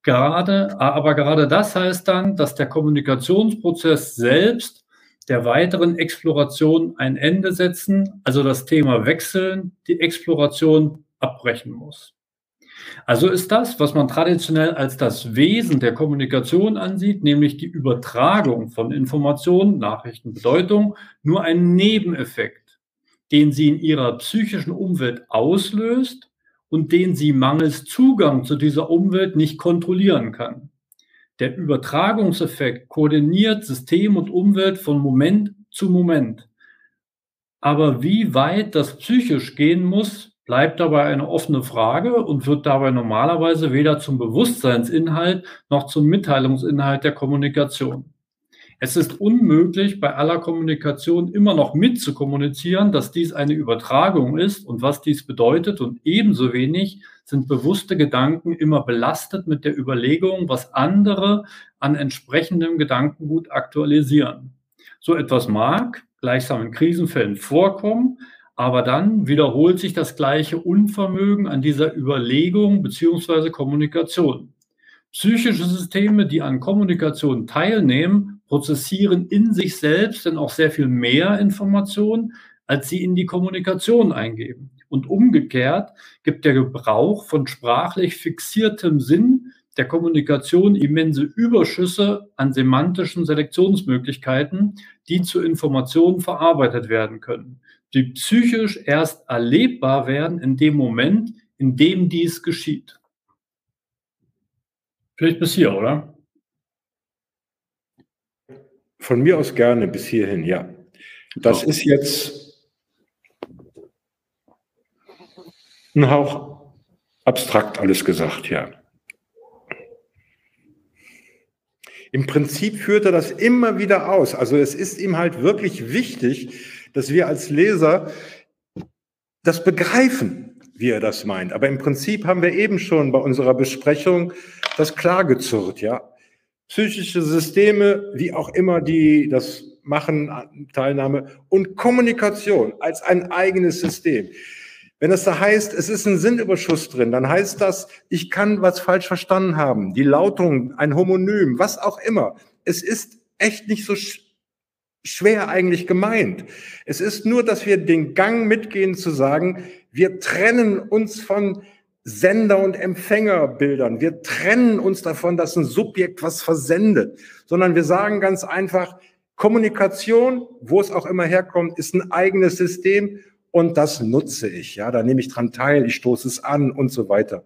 Gerade, aber gerade das heißt dann, dass der Kommunikationsprozess selbst der weiteren Exploration ein Ende setzen, also das Thema wechseln, die Exploration abbrechen muss. Also ist das, was man traditionell als das Wesen der Kommunikation ansieht, nämlich die Übertragung von Informationen, Nachrichten, Bedeutung, nur ein Nebeneffekt, den sie in ihrer psychischen Umwelt auslöst und den sie mangels Zugang zu dieser Umwelt nicht kontrollieren kann. Der Übertragungseffekt koordiniert System und Umwelt von Moment zu Moment. Aber wie weit das psychisch gehen muss, bleibt dabei eine offene Frage und wird dabei normalerweise weder zum Bewusstseinsinhalt noch zum Mitteilungsinhalt der Kommunikation. Es ist unmöglich, bei aller Kommunikation immer noch mitzukommunizieren, dass dies eine Übertragung ist und was dies bedeutet. Und ebenso wenig sind bewusste Gedanken immer belastet mit der Überlegung, was andere an entsprechendem Gedankengut aktualisieren. So etwas mag gleichsam in Krisenfällen vorkommen, aber dann wiederholt sich das gleiche Unvermögen an dieser Überlegung beziehungsweise Kommunikation. Psychische Systeme, die an Kommunikation teilnehmen, prozessieren in sich selbst dann auch sehr viel mehr Informationen, als sie in die Kommunikation eingeben. Und umgekehrt gibt der Gebrauch von sprachlich fixiertem Sinn der Kommunikation immense Überschüsse an semantischen Selektionsmöglichkeiten, die zu Informationen verarbeitet werden können die psychisch erst erlebbar werden in dem Moment, in dem dies geschieht. Vielleicht bis hier, oder? Von mir aus gerne bis hierhin, ja. Das ist jetzt ein Hauch abstrakt alles gesagt, ja. Im Prinzip führt er das immer wieder aus. Also es ist ihm halt wirklich wichtig, dass wir als Leser das begreifen, wie er das meint. Aber im Prinzip haben wir eben schon bei unserer Besprechung das klargezurrt, ja. Psychische Systeme, wie auch immer die das machen, Teilnahme und Kommunikation als ein eigenes System. Wenn es da heißt, es ist ein Sinnüberschuss drin, dann heißt das, ich kann was falsch verstanden haben. Die Lautung, ein Homonym, was auch immer. Es ist echt nicht so schwer eigentlich gemeint. Es ist nur, dass wir den Gang mitgehen zu sagen, wir trennen uns von Sender- und Empfängerbildern. Wir trennen uns davon, dass ein Subjekt was versendet, sondern wir sagen ganz einfach, Kommunikation, wo es auch immer herkommt, ist ein eigenes System und das nutze ich. Ja, da nehme ich dran teil, ich stoße es an und so weiter.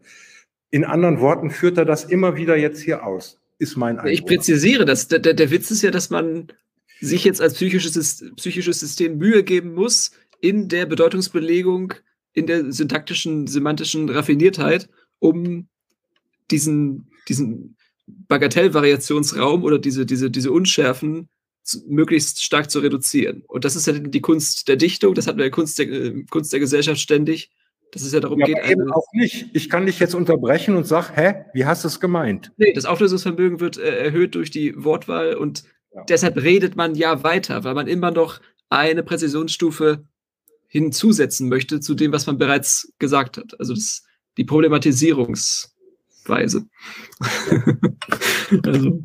In anderen Worten führt er das immer wieder jetzt hier aus. Ist mein Eindruck. Ich präzisiere das. Der, der, der Witz ist ja, dass man sich jetzt als psychisches, psychisches System Mühe geben muss in der Bedeutungsbelegung, in der syntaktischen, semantischen Raffiniertheit, um diesen, diesen Bagatellvariationsraum oder diese, diese, diese Unschärfen zu, möglichst stark zu reduzieren. Und das ist ja die Kunst der Dichtung, das hatten wir ja Kunst der, äh, Kunst der Gesellschaft ständig, dass es ja darum ja, geht. Eben auch nicht. Ich kann dich jetzt unterbrechen und sag, hä, wie hast du es gemeint? Nee, das Auflösungsvermögen wird äh, erhöht durch die Wortwahl und ja. Deshalb redet man ja weiter, weil man immer noch eine Präzisionsstufe hinzusetzen möchte zu dem, was man bereits gesagt hat. Also das, die Problematisierungsweise. also.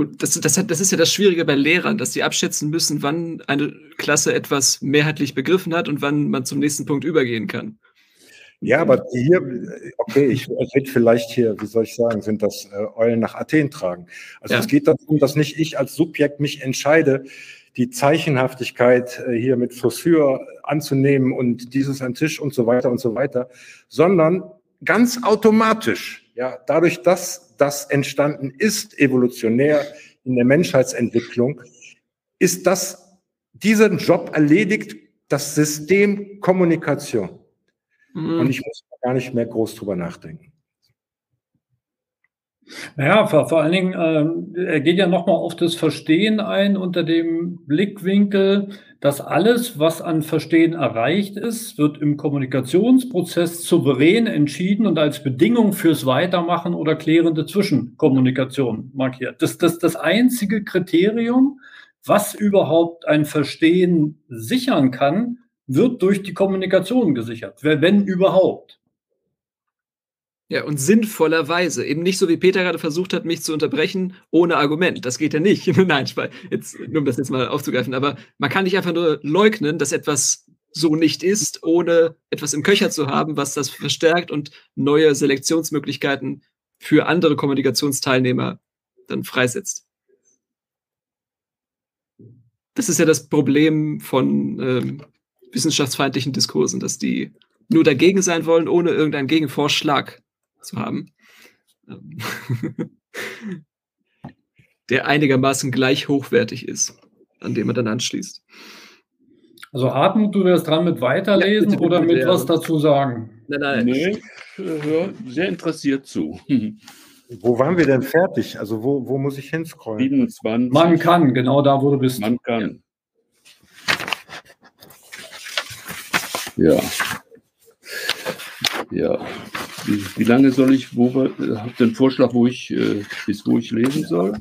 Und das, das, das ist ja das Schwierige bei Lehrern, dass sie abschätzen müssen, wann eine Klasse etwas mehrheitlich begriffen hat und wann man zum nächsten Punkt übergehen kann. Ja, aber hier, okay, ich rede vielleicht hier, wie soll ich sagen, sind das äh, Eulen nach Athen tragen. Also ja. es geht darum, dass nicht ich als Subjekt mich entscheide, die Zeichenhaftigkeit äh, hier mit Saussure anzunehmen und dieses an Tisch und so weiter und so weiter, sondern ganz automatisch, ja, dadurch, dass das entstanden ist, evolutionär in der Menschheitsentwicklung, ist das, diesen Job erledigt das System Kommunikation. Mhm. Und ich muss gar nicht mehr groß drüber nachdenken. Naja, vor, vor allen Dingen, äh, er geht ja nochmal auf das Verstehen ein unter dem Blickwinkel, dass alles, was an Verstehen erreicht ist, wird im Kommunikationsprozess souverän entschieden und als Bedingung fürs Weitermachen oder klärende Zwischenkommunikation markiert. Das ist das, das einzige Kriterium, was überhaupt ein Verstehen sichern kann, wird durch die Kommunikation gesichert, wenn überhaupt. Ja, und sinnvollerweise. Eben nicht so, wie Peter gerade versucht hat, mich zu unterbrechen, ohne Argument. Das geht ja nicht. Nein, jetzt, nur um das jetzt mal aufzugreifen. Aber man kann nicht einfach nur leugnen, dass etwas so nicht ist, ohne etwas im Köcher zu haben, was das verstärkt und neue Selektionsmöglichkeiten für andere Kommunikationsteilnehmer dann freisetzt. Das ist ja das Problem von ähm, wissenschaftsfeindlichen Diskursen, dass die nur dagegen sein wollen, ohne irgendeinen Gegenvorschlag zu haben. Ähm, der einigermaßen gleich hochwertig ist, an dem man dann anschließt. Also Hartmut, du wärst dran mit weiterlesen ja, bitte, oder mit was dazu sagen? Nein, nein. Nee, ich höre sehr interessiert zu. Wo waren wir denn fertig? Also wo, wo muss ich hinscrollen? 27. Man kann, genau da, wo du bist. Man kann. Ja. Ja. Wie, wie, lange soll ich, wo habt ihr einen Vorschlag, wo ich, äh, bis wo ich lesen soll?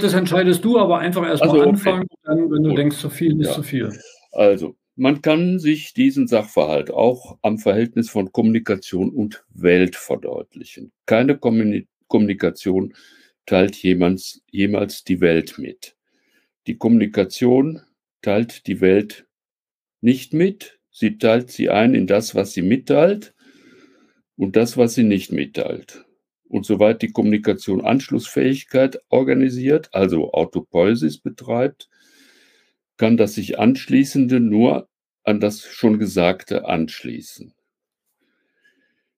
Das entscheidest du, aber einfach erstmal also, okay. anfangen, dann, wenn du Gut. denkst, zu viel ist ja. zu viel. Also, man kann sich diesen Sachverhalt auch am Verhältnis von Kommunikation und Welt verdeutlichen. Keine Kommunikation teilt jemals, jemals die Welt mit. Die Kommunikation teilt die Welt nicht mit, sie teilt sie ein in das, was sie mitteilt und das, was sie nicht mitteilt. Und soweit die Kommunikation Anschlussfähigkeit organisiert, also Autopoiesis betreibt, kann das sich Anschließende nur an das schon Gesagte anschließen.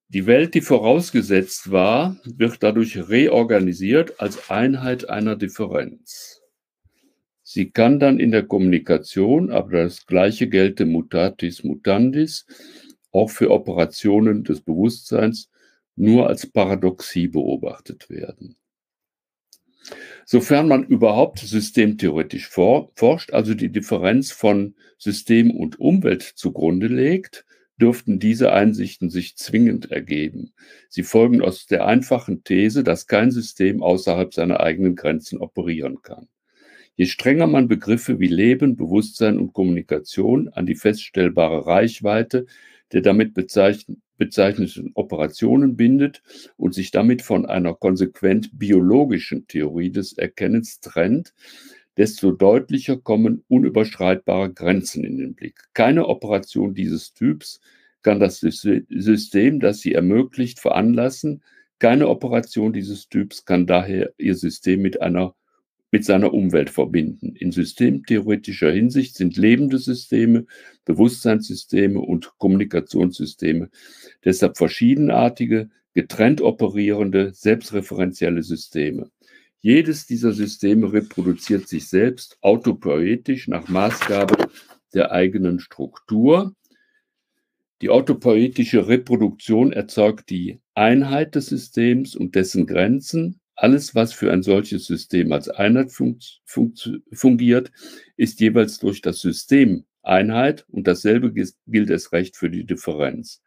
Die Welt, die vorausgesetzt war, wird dadurch reorganisiert als Einheit einer Differenz. Sie kann dann in der Kommunikation, aber das Gleiche gelte mutatis mutandis, auch für Operationen des Bewusstseins nur als Paradoxie beobachtet werden. Sofern man überhaupt systemtheoretisch forscht, also die Differenz von System und Umwelt zugrunde legt, dürften diese Einsichten sich zwingend ergeben. Sie folgen aus der einfachen These, dass kein System außerhalb seiner eigenen Grenzen operieren kann. Je strenger man Begriffe wie Leben, Bewusstsein und Kommunikation an die feststellbare Reichweite der damit bezeichneten Operationen bindet und sich damit von einer konsequent biologischen Theorie des Erkennens trennt, desto deutlicher kommen unüberschreitbare Grenzen in den Blick. Keine Operation dieses Typs kann das System, das sie ermöglicht, veranlassen. Keine Operation dieses Typs kann daher ihr System mit einer mit seiner Umwelt verbinden. In systemtheoretischer Hinsicht sind lebende Systeme, Bewusstseinssysteme und Kommunikationssysteme deshalb verschiedenartige, getrennt operierende, selbstreferenzielle Systeme. Jedes dieser Systeme reproduziert sich selbst autopoetisch nach Maßgabe der eigenen Struktur. Die autopoetische Reproduktion erzeugt die Einheit des Systems und dessen Grenzen, alles, was für ein solches System als Einheit fungiert, ist jeweils durch das System Einheit und dasselbe gilt es recht für die Differenz.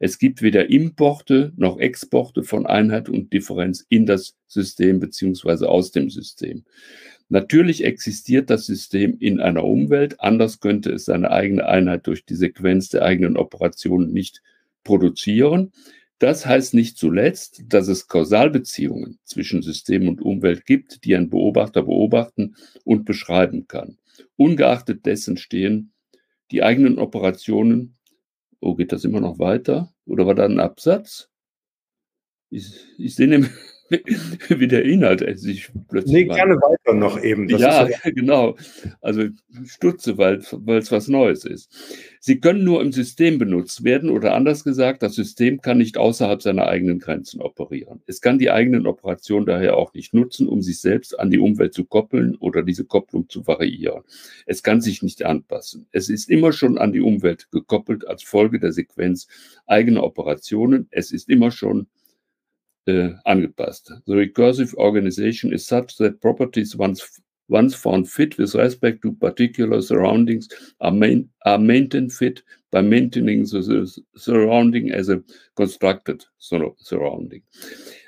Es gibt weder Importe noch Exporte von Einheit und Differenz in das System beziehungsweise aus dem System. Natürlich existiert das System in einer Umwelt, anders könnte es seine eigene Einheit durch die Sequenz der eigenen Operationen nicht produzieren. Das heißt nicht zuletzt, dass es Kausalbeziehungen zwischen System und Umwelt gibt, die ein Beobachter beobachten und beschreiben kann. Ungeachtet dessen stehen die eigenen Operationen. Oh, geht das immer noch weiter? Oder war da ein Absatz? Ich, ich sehe nämlich, wie der Inhalt sich plötzlich. Nee, gerne weiter noch eben. Das ja, ja, genau. Also stutze, weil es was Neues ist. Sie können nur im System benutzt werden oder anders gesagt, das System kann nicht außerhalb seiner eigenen Grenzen operieren. Es kann die eigenen Operationen daher auch nicht nutzen, um sich selbst an die Umwelt zu koppeln oder diese Kopplung zu variieren. Es kann sich nicht anpassen. Es ist immer schon an die Umwelt gekoppelt als Folge der Sequenz eigener Operationen. Es ist immer schon äh, angepasst. The recursive organization is such that properties once, once found fit with respect to particular surroundings are, main, are maintained fit by maintaining the, the surrounding as a constructed surrounding.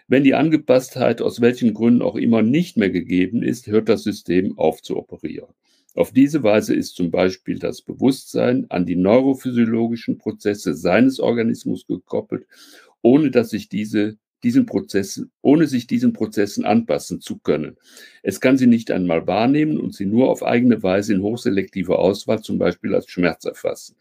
Wenn die Angepasstheit aus welchen Gründen auch immer nicht mehr gegeben ist, hört das System auf zu operieren. Auf diese Weise ist zum Beispiel das Bewusstsein an die neurophysiologischen Prozesse seines Organismus gekoppelt, ohne dass sich diese diesen Prozessen, ohne sich diesen Prozessen anpassen zu können. Es kann sie nicht einmal wahrnehmen und sie nur auf eigene Weise in hochselektiver Auswahl, zum Beispiel als Schmerz erfassen.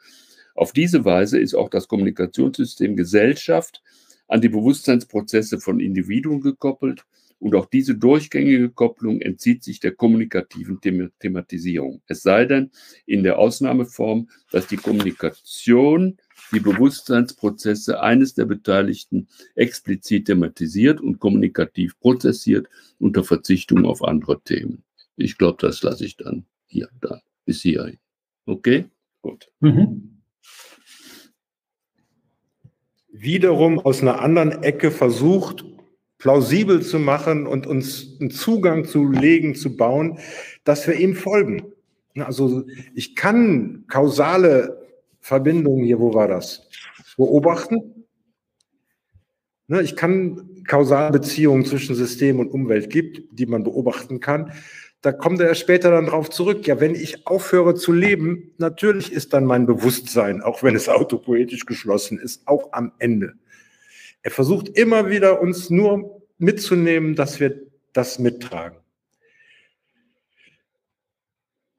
Auf diese Weise ist auch das Kommunikationssystem Gesellschaft an die Bewusstseinsprozesse von Individuen gekoppelt und auch diese durchgängige Kopplung entzieht sich der kommunikativen Thematisierung. Es sei denn in der Ausnahmeform, dass die Kommunikation die Bewusstseinsprozesse eines der Beteiligten explizit thematisiert und kommunikativ prozessiert unter Verzichtung auf andere Themen. Ich glaube, das lasse ich dann hier, da, bis hierhin. Okay? Gut. Mhm. Wiederum aus einer anderen Ecke versucht, plausibel zu machen und uns einen Zugang zu legen, zu bauen, dass wir ihm folgen. Also ich kann kausale Verbindungen hier, wo war das? Beobachten. Ne, ich kann Kausalbeziehungen zwischen System und Umwelt gibt, die man beobachten kann. Da kommt er später dann drauf zurück. Ja, wenn ich aufhöre zu leben, natürlich ist dann mein Bewusstsein, auch wenn es autopoetisch geschlossen ist, auch am Ende. Er versucht immer wieder uns nur mitzunehmen, dass wir das mittragen.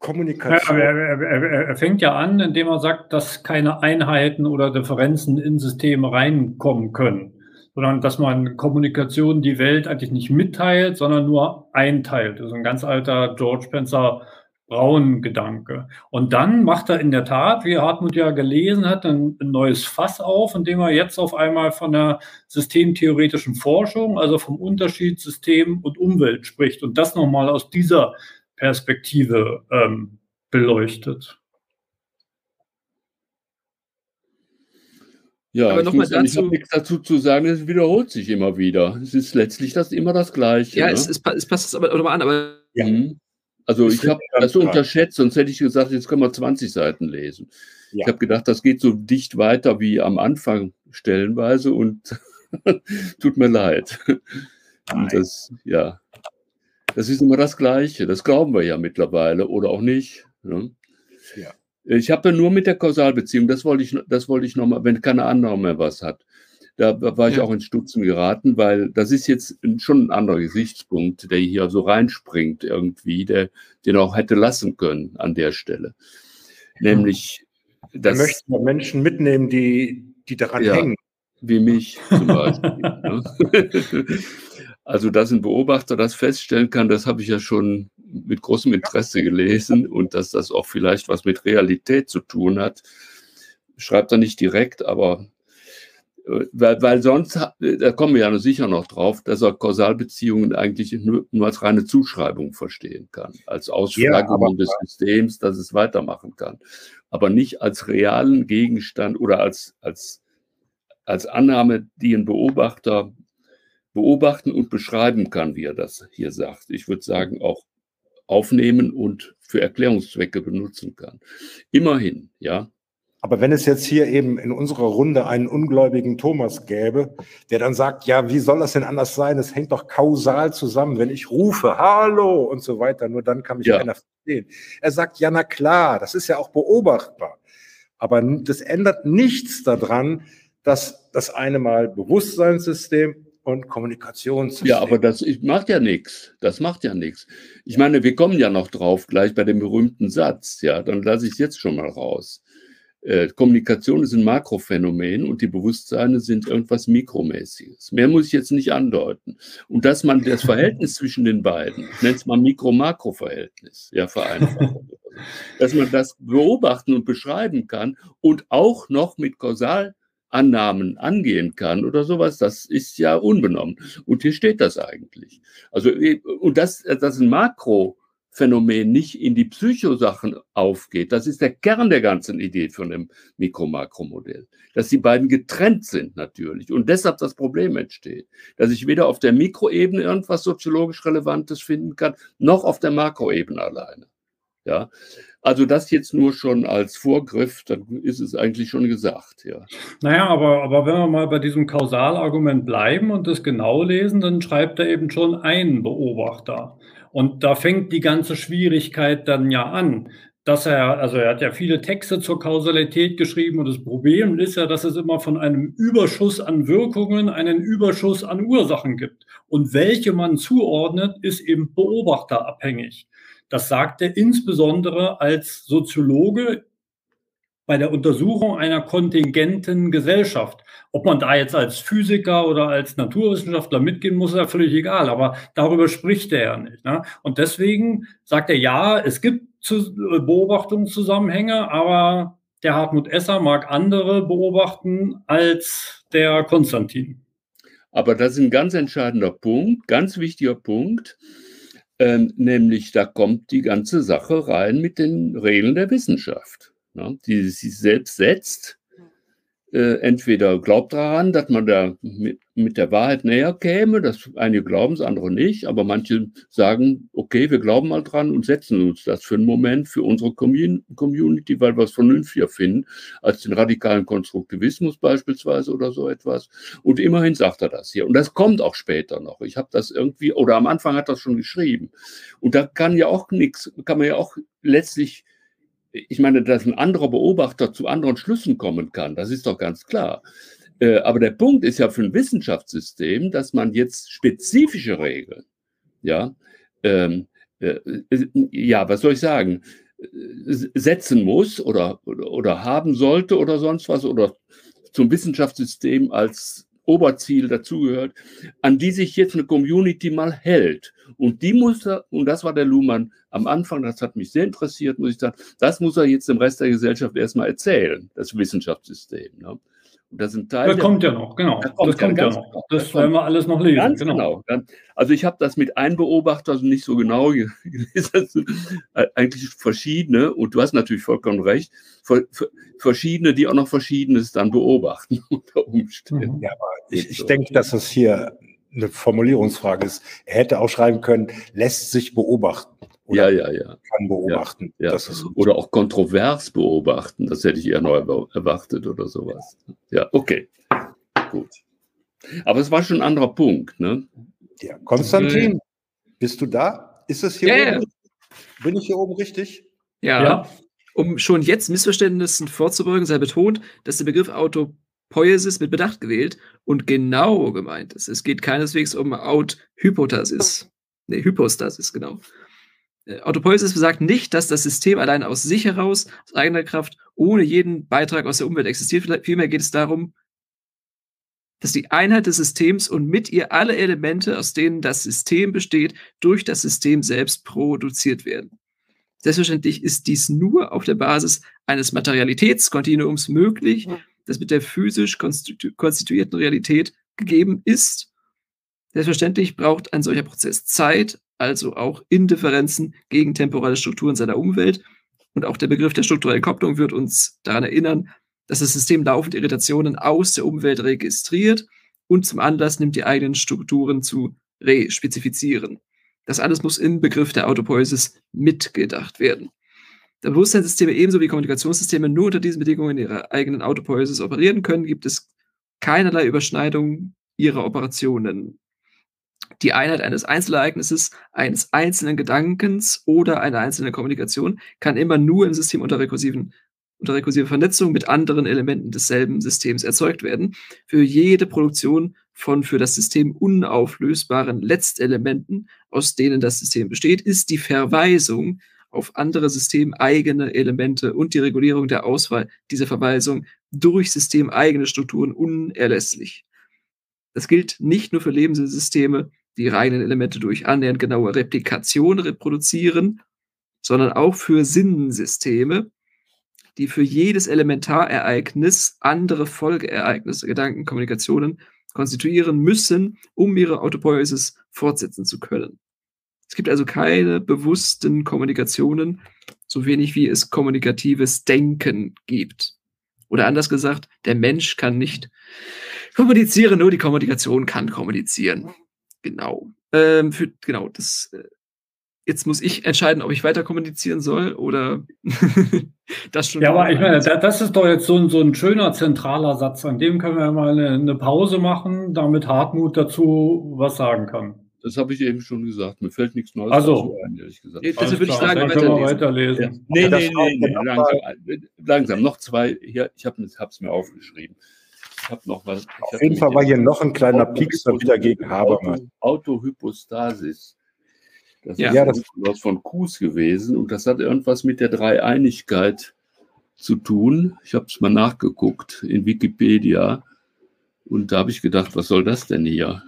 Kommunikation. Ja, er, er, er, fängt ja an, indem er sagt, dass keine Einheiten oder Differenzen in Systeme reinkommen können, sondern dass man Kommunikation die Welt eigentlich nicht mitteilt, sondern nur einteilt. Das ist ein ganz alter George Spencer Braun-Gedanke. Und dann macht er in der Tat, wie Hartmut ja gelesen hat, ein, ein neues Fass auf, indem er jetzt auf einmal von der systemtheoretischen Forschung, also vom Unterschied System und Umwelt spricht und das nochmal aus dieser Perspektive ähm, beleuchtet. Ja, aber nochmal dazu. Ich habe nichts dazu zu sagen, es wiederholt sich immer wieder. Es ist letztlich das immer das Gleiche. Ja, ne? es, es, es, passt es aber nochmal an, aber. Ja. Also ich habe das so unterschätzt, sonst hätte ich gesagt, jetzt können wir 20 Seiten lesen. Ja. Ich habe gedacht, das geht so dicht weiter wie am Anfang stellenweise und tut mir leid. Und das, ja. Das ist immer das Gleiche. Das glauben wir ja mittlerweile oder auch nicht. Ne? Ja. Ich habe nur mit der Kausalbeziehung, das wollte ich, das wollte ich nochmal, wenn keine andere mehr was hat. Da war ich ja. auch ins Stutzen geraten, weil das ist jetzt schon ein anderer Gesichtspunkt, der hier so reinspringt irgendwie, der den auch hätte lassen können an der Stelle. Nämlich, dass. Er möchte Menschen mitnehmen, die, die daran ja, hängen. Wie mich zum Beispiel. ne? Also, dass ein Beobachter das feststellen kann, das habe ich ja schon mit großem Interesse gelesen und dass das auch vielleicht was mit Realität zu tun hat, schreibt er nicht direkt, aber äh, weil, weil sonst, da kommen wir ja sicher noch drauf, dass er Kausalbeziehungen eigentlich nur, nur als reine Zuschreibung verstehen kann, als Ausschlagung ja, des Systems, dass es weitermachen kann, aber nicht als realen Gegenstand oder als, als, als Annahme, die ein Beobachter beobachten und beschreiben kann, wie er das hier sagt. Ich würde sagen, auch aufnehmen und für Erklärungszwecke benutzen kann. Immerhin, ja. Aber wenn es jetzt hier eben in unserer Runde einen ungläubigen Thomas gäbe, der dann sagt, ja, wie soll das denn anders sein? Es hängt doch kausal zusammen. Wenn ich rufe, hallo und so weiter, nur dann kann mich ja. einer verstehen. Er sagt, ja, na klar, das ist ja auch beobachtbar. Aber das ändert nichts daran, dass das eine mal Bewusstseinssystem und Kommunikationssystem. Ja, aber das macht ja nichts. Das macht ja nichts. Ich meine, wir kommen ja noch drauf, gleich bei dem berühmten Satz. Ja, dann lasse ich es jetzt schon mal raus. äh, Kommunikation ist ein Makrophänomen und die Bewusstseine sind irgendwas Mikromäßiges. Mehr muss ich jetzt nicht andeuten. Und dass man das Verhältnis zwischen den beiden, ich nenne es mal Mikro-Makro-Verhältnis, ja, vereinfacht, dass man das beobachten und beschreiben kann und auch noch mit Kausalannahmen angehen kann oder sowas, das ist ja unbenommen. Und hier steht das eigentlich. Also, und das, das ist ein Makro- Phänomen nicht in die Psychosachen aufgeht. Das ist der Kern der ganzen Idee von dem Mikro-Makro-Modell. Dass die beiden getrennt sind natürlich und deshalb das Problem entsteht. Dass ich weder auf der Mikroebene irgendwas soziologisch Relevantes finden kann, noch auf der Makroebene alleine. Ja, also das jetzt nur schon als Vorgriff, dann ist es eigentlich schon gesagt, ja. Naja, aber, aber wenn wir mal bei diesem Kausalargument bleiben und das genau lesen, dann schreibt er eben schon einen Beobachter. Und da fängt die ganze Schwierigkeit dann ja an, dass er, also er hat ja viele Texte zur Kausalität geschrieben und das Problem ist ja, dass es immer von einem Überschuss an Wirkungen einen Überschuss an Ursachen gibt. Und welche man zuordnet, ist eben beobachterabhängig. Das sagt er insbesondere als Soziologe bei der Untersuchung einer kontingenten Gesellschaft. Ob man da jetzt als Physiker oder als Naturwissenschaftler mitgehen muss, ist ja völlig egal, aber darüber spricht er ja nicht. Ne? Und deswegen sagt er, ja, es gibt Beobachtungszusammenhänge, aber der Hartmut Esser mag andere beobachten als der Konstantin. Aber das ist ein ganz entscheidender Punkt, ganz wichtiger Punkt, ähm, nämlich da kommt die ganze Sache rein mit den Regeln der Wissenschaft ne, die sich selbst setzt. Äh, entweder glaubt daran, dass man da mit, mit der Wahrheit näher käme, das einige glauben es, andere nicht, aber manche sagen, okay, wir glauben mal dran und setzen uns das für einen Moment für unsere Community, weil wir es vernünftiger finden als den radikalen Konstruktivismus beispielsweise oder so etwas. Und immerhin sagt er das hier. Und das kommt auch später noch. Ich habe das irgendwie, oder am Anfang hat er das schon geschrieben. Und da kann ja auch nichts, kann man ja auch letztlich ich meine, dass ein anderer Beobachter zu anderen Schlüssen kommen kann, das ist doch ganz klar. Äh, aber der Punkt ist ja für ein Wissenschaftssystem, dass man jetzt spezifische Regeln, ja, ähm, äh, äh ja, was soll ich sagen, äh, setzen muss oder, oder, oder haben sollte oder sonst was oder zum Wissenschaftssystem als Oberziel dazugehört, an die sich jetzt eine Community mal hält. Und die muss er, und das war der Luhmann am Anfang, das hat mich sehr interessiert, muss ich sagen, das muss er jetzt dem Rest der Gesellschaft erstmal erzählen, das Wissenschaftssystem. Ne? Das sind Teile. Das kommt ja noch, genau. Das kommt, das kommt ja, noch. Genau. Das, das werden wir alles noch lesen. Ganz genau. genau. Also ich habe das mit einem Beobachter also nicht so genau gelesen. Äh, eigentlich verschiedene, und du hast natürlich vollkommen recht, verschiedene, die auch noch Verschiedenes dann beobachten unter Umständen. Ja, aber ich, ich denke, dass das hier eine Formulierungsfrage ist. Er hätte auch schreiben können, lässt sich beobachten. Oder ja, ja, ja. Kann beobachten. Ja, ja. oder auch kontrovers beobachten. Das hätte ich eher neu erwartet oder sowas. Ja, okay. Gut. Aber es war schon ein anderer Punkt, ne? Ja, Konstantin, bist du da? Ist es hier ja, oben? Bin ich hier oben richtig? Ja. ja. Um schon jetzt Missverständnissen vorzubeugen, sei betont, dass der Begriff Autopoiesis mit Bedacht gewählt und genau gemeint ist. Es geht keineswegs um Out-Hypotasis. Nee, Hypostasis, genau. Äh, Autopoiesis besagt nicht, dass das System allein aus sich heraus, aus eigener Kraft, ohne jeden Beitrag aus der Umwelt existiert. Vielmehr geht es darum, dass die Einheit des Systems und mit ihr alle Elemente, aus denen das System besteht, durch das System selbst produziert werden. Selbstverständlich ist dies nur auf der Basis eines Materialitätskontinuums möglich, das mit der physisch konstitu konstituierten Realität gegeben ist. Selbstverständlich braucht ein solcher Prozess Zeit, also auch Indifferenzen gegen temporale Strukturen seiner Umwelt. Und auch der Begriff der strukturellen Kopplung wird uns daran erinnern, dass das System laufend Irritationen aus der Umwelt registriert und zum Anlass nimmt, die eigenen Strukturen zu respezifizieren. Das alles muss im Begriff der Autopoiesis mitgedacht werden. Da Bewusstseinssysteme ebenso wie Kommunikationssysteme nur unter diesen Bedingungen in ihrer eigenen Autopoiesis operieren können, gibt es keinerlei Überschneidung ihrer Operationen die Einheit eines Einzelereignisses, eines einzelnen Gedankens oder einer einzelnen Kommunikation kann immer nur im System unter rekursiven unter rekursiver Vernetzung mit anderen Elementen desselben Systems erzeugt werden. Für jede Produktion von für das System unauflösbaren Letztelementen, aus denen das System besteht, ist die Verweisung auf andere systemeigene Elemente und die Regulierung der Auswahl dieser Verweisung durch systemeigene Strukturen unerlässlich. Das gilt nicht nur für Lebenssysteme, die reinen Elemente durch annähernd genaue Replikation reproduzieren, sondern auch für Sinnensysteme, die für jedes Elementarereignis andere Folgeereignisse, Gedanken, Kommunikationen konstituieren müssen, um ihre Autopoiesis fortsetzen zu können. Es gibt also keine bewussten Kommunikationen, so wenig wie es kommunikatives Denken gibt. Oder anders gesagt, der Mensch kann nicht kommunizieren, nur die Kommunikation kann kommunizieren. Genau. Ähm, für, genau, das äh, jetzt muss ich entscheiden, ob ich weiter kommunizieren soll oder das schon. Ja, aber ich meine, das ist doch jetzt so ein, so ein schöner zentraler Satz. An dem können wir mal eine, eine Pause machen, damit Hartmut dazu was sagen kann. Das habe ich eben schon gesagt. Mir fällt nichts Neues also, ein, ehrlich gesagt. Deshalb würde ich sagen, wir weiterlesen. Ja. Nee, nee, nee, nee, langsam, langsam. Noch zwei. Hier, ich habe es mir aufgeschrieben. Ich habe noch was. Auf jeden Fall war hier noch ein kleiner Piekser wieder gegen Habermann. Autohypostasis. Das ja. ist ja, das was von Kuhs gewesen und das hat irgendwas mit der Dreieinigkeit zu tun. Ich habe es mal nachgeguckt in Wikipedia und da habe ich gedacht, was soll das denn hier?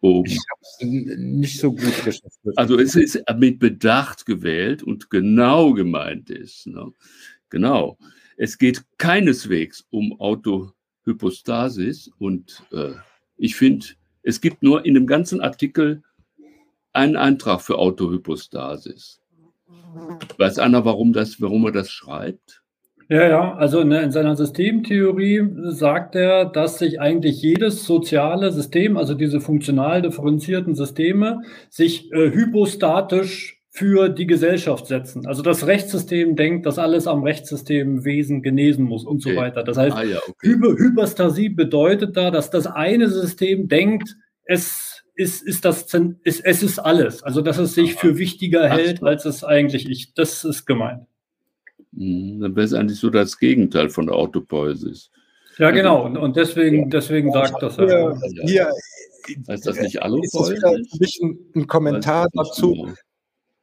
Oben. Ich habe es nicht so gut geschafft. Also es ist mit Bedacht gewählt und genau gemeint ist. Ne? Genau. Es geht keineswegs um Autohypostasis und äh, ich finde, es gibt nur in dem ganzen Artikel einen Eintrag für Autohypostasis. Weiß einer, warum, das, warum er das schreibt? Ja, ja, also in, in seiner Systemtheorie sagt er, dass sich eigentlich jedes soziale System, also diese funktional differenzierten Systeme, sich äh, hypostatisch für die Gesellschaft setzen. Also das Rechtssystem denkt, dass alles am Rechtssystemwesen genesen muss und okay. so weiter. Das heißt, ah, ja, okay. Hyper Hypostasie bedeutet da, dass das eine System denkt, es ist, ist das, ist, es ist alles. Also, dass es sich für wichtiger hält, als es eigentlich ist. Das ist gemeint. Hm, dann wäre es eigentlich so das Gegenteil von der Autopoiesis. Ja, also genau. Und, und deswegen, deswegen sagt das er. Hier, heißt das nicht Allopoiesis? Ist das ein bisschen ein Kommentar dazu.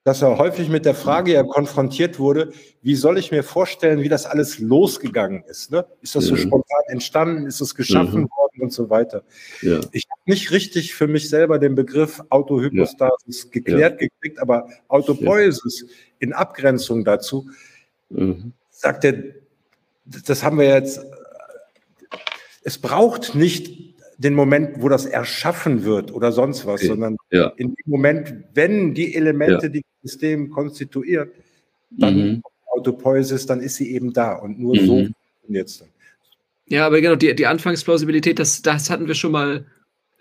Dass er häufig mit der Frage ja konfrontiert wurde, wie soll ich mir vorstellen, wie das alles losgegangen ist? Ne? Ist das ja. so spontan entstanden? Ist es geschaffen mhm. worden und so weiter? Ja. Ich habe nicht richtig für mich selber den Begriff Autohypostasis ja. geklärt gekriegt, aber Autopoiesis in Abgrenzung dazu mhm. sagt er, das haben wir jetzt, es braucht nicht den Moment, wo das erschaffen wird oder sonst was, okay. sondern ja. in dem Moment, wenn die Elemente, ja. die das System konstituiert, dann mhm. Autopoiesis, dann ist sie eben da und nur mhm. so funktioniert es dann. Ja, aber genau, die, die Anfangsplausibilität, das, das hatten wir schon mal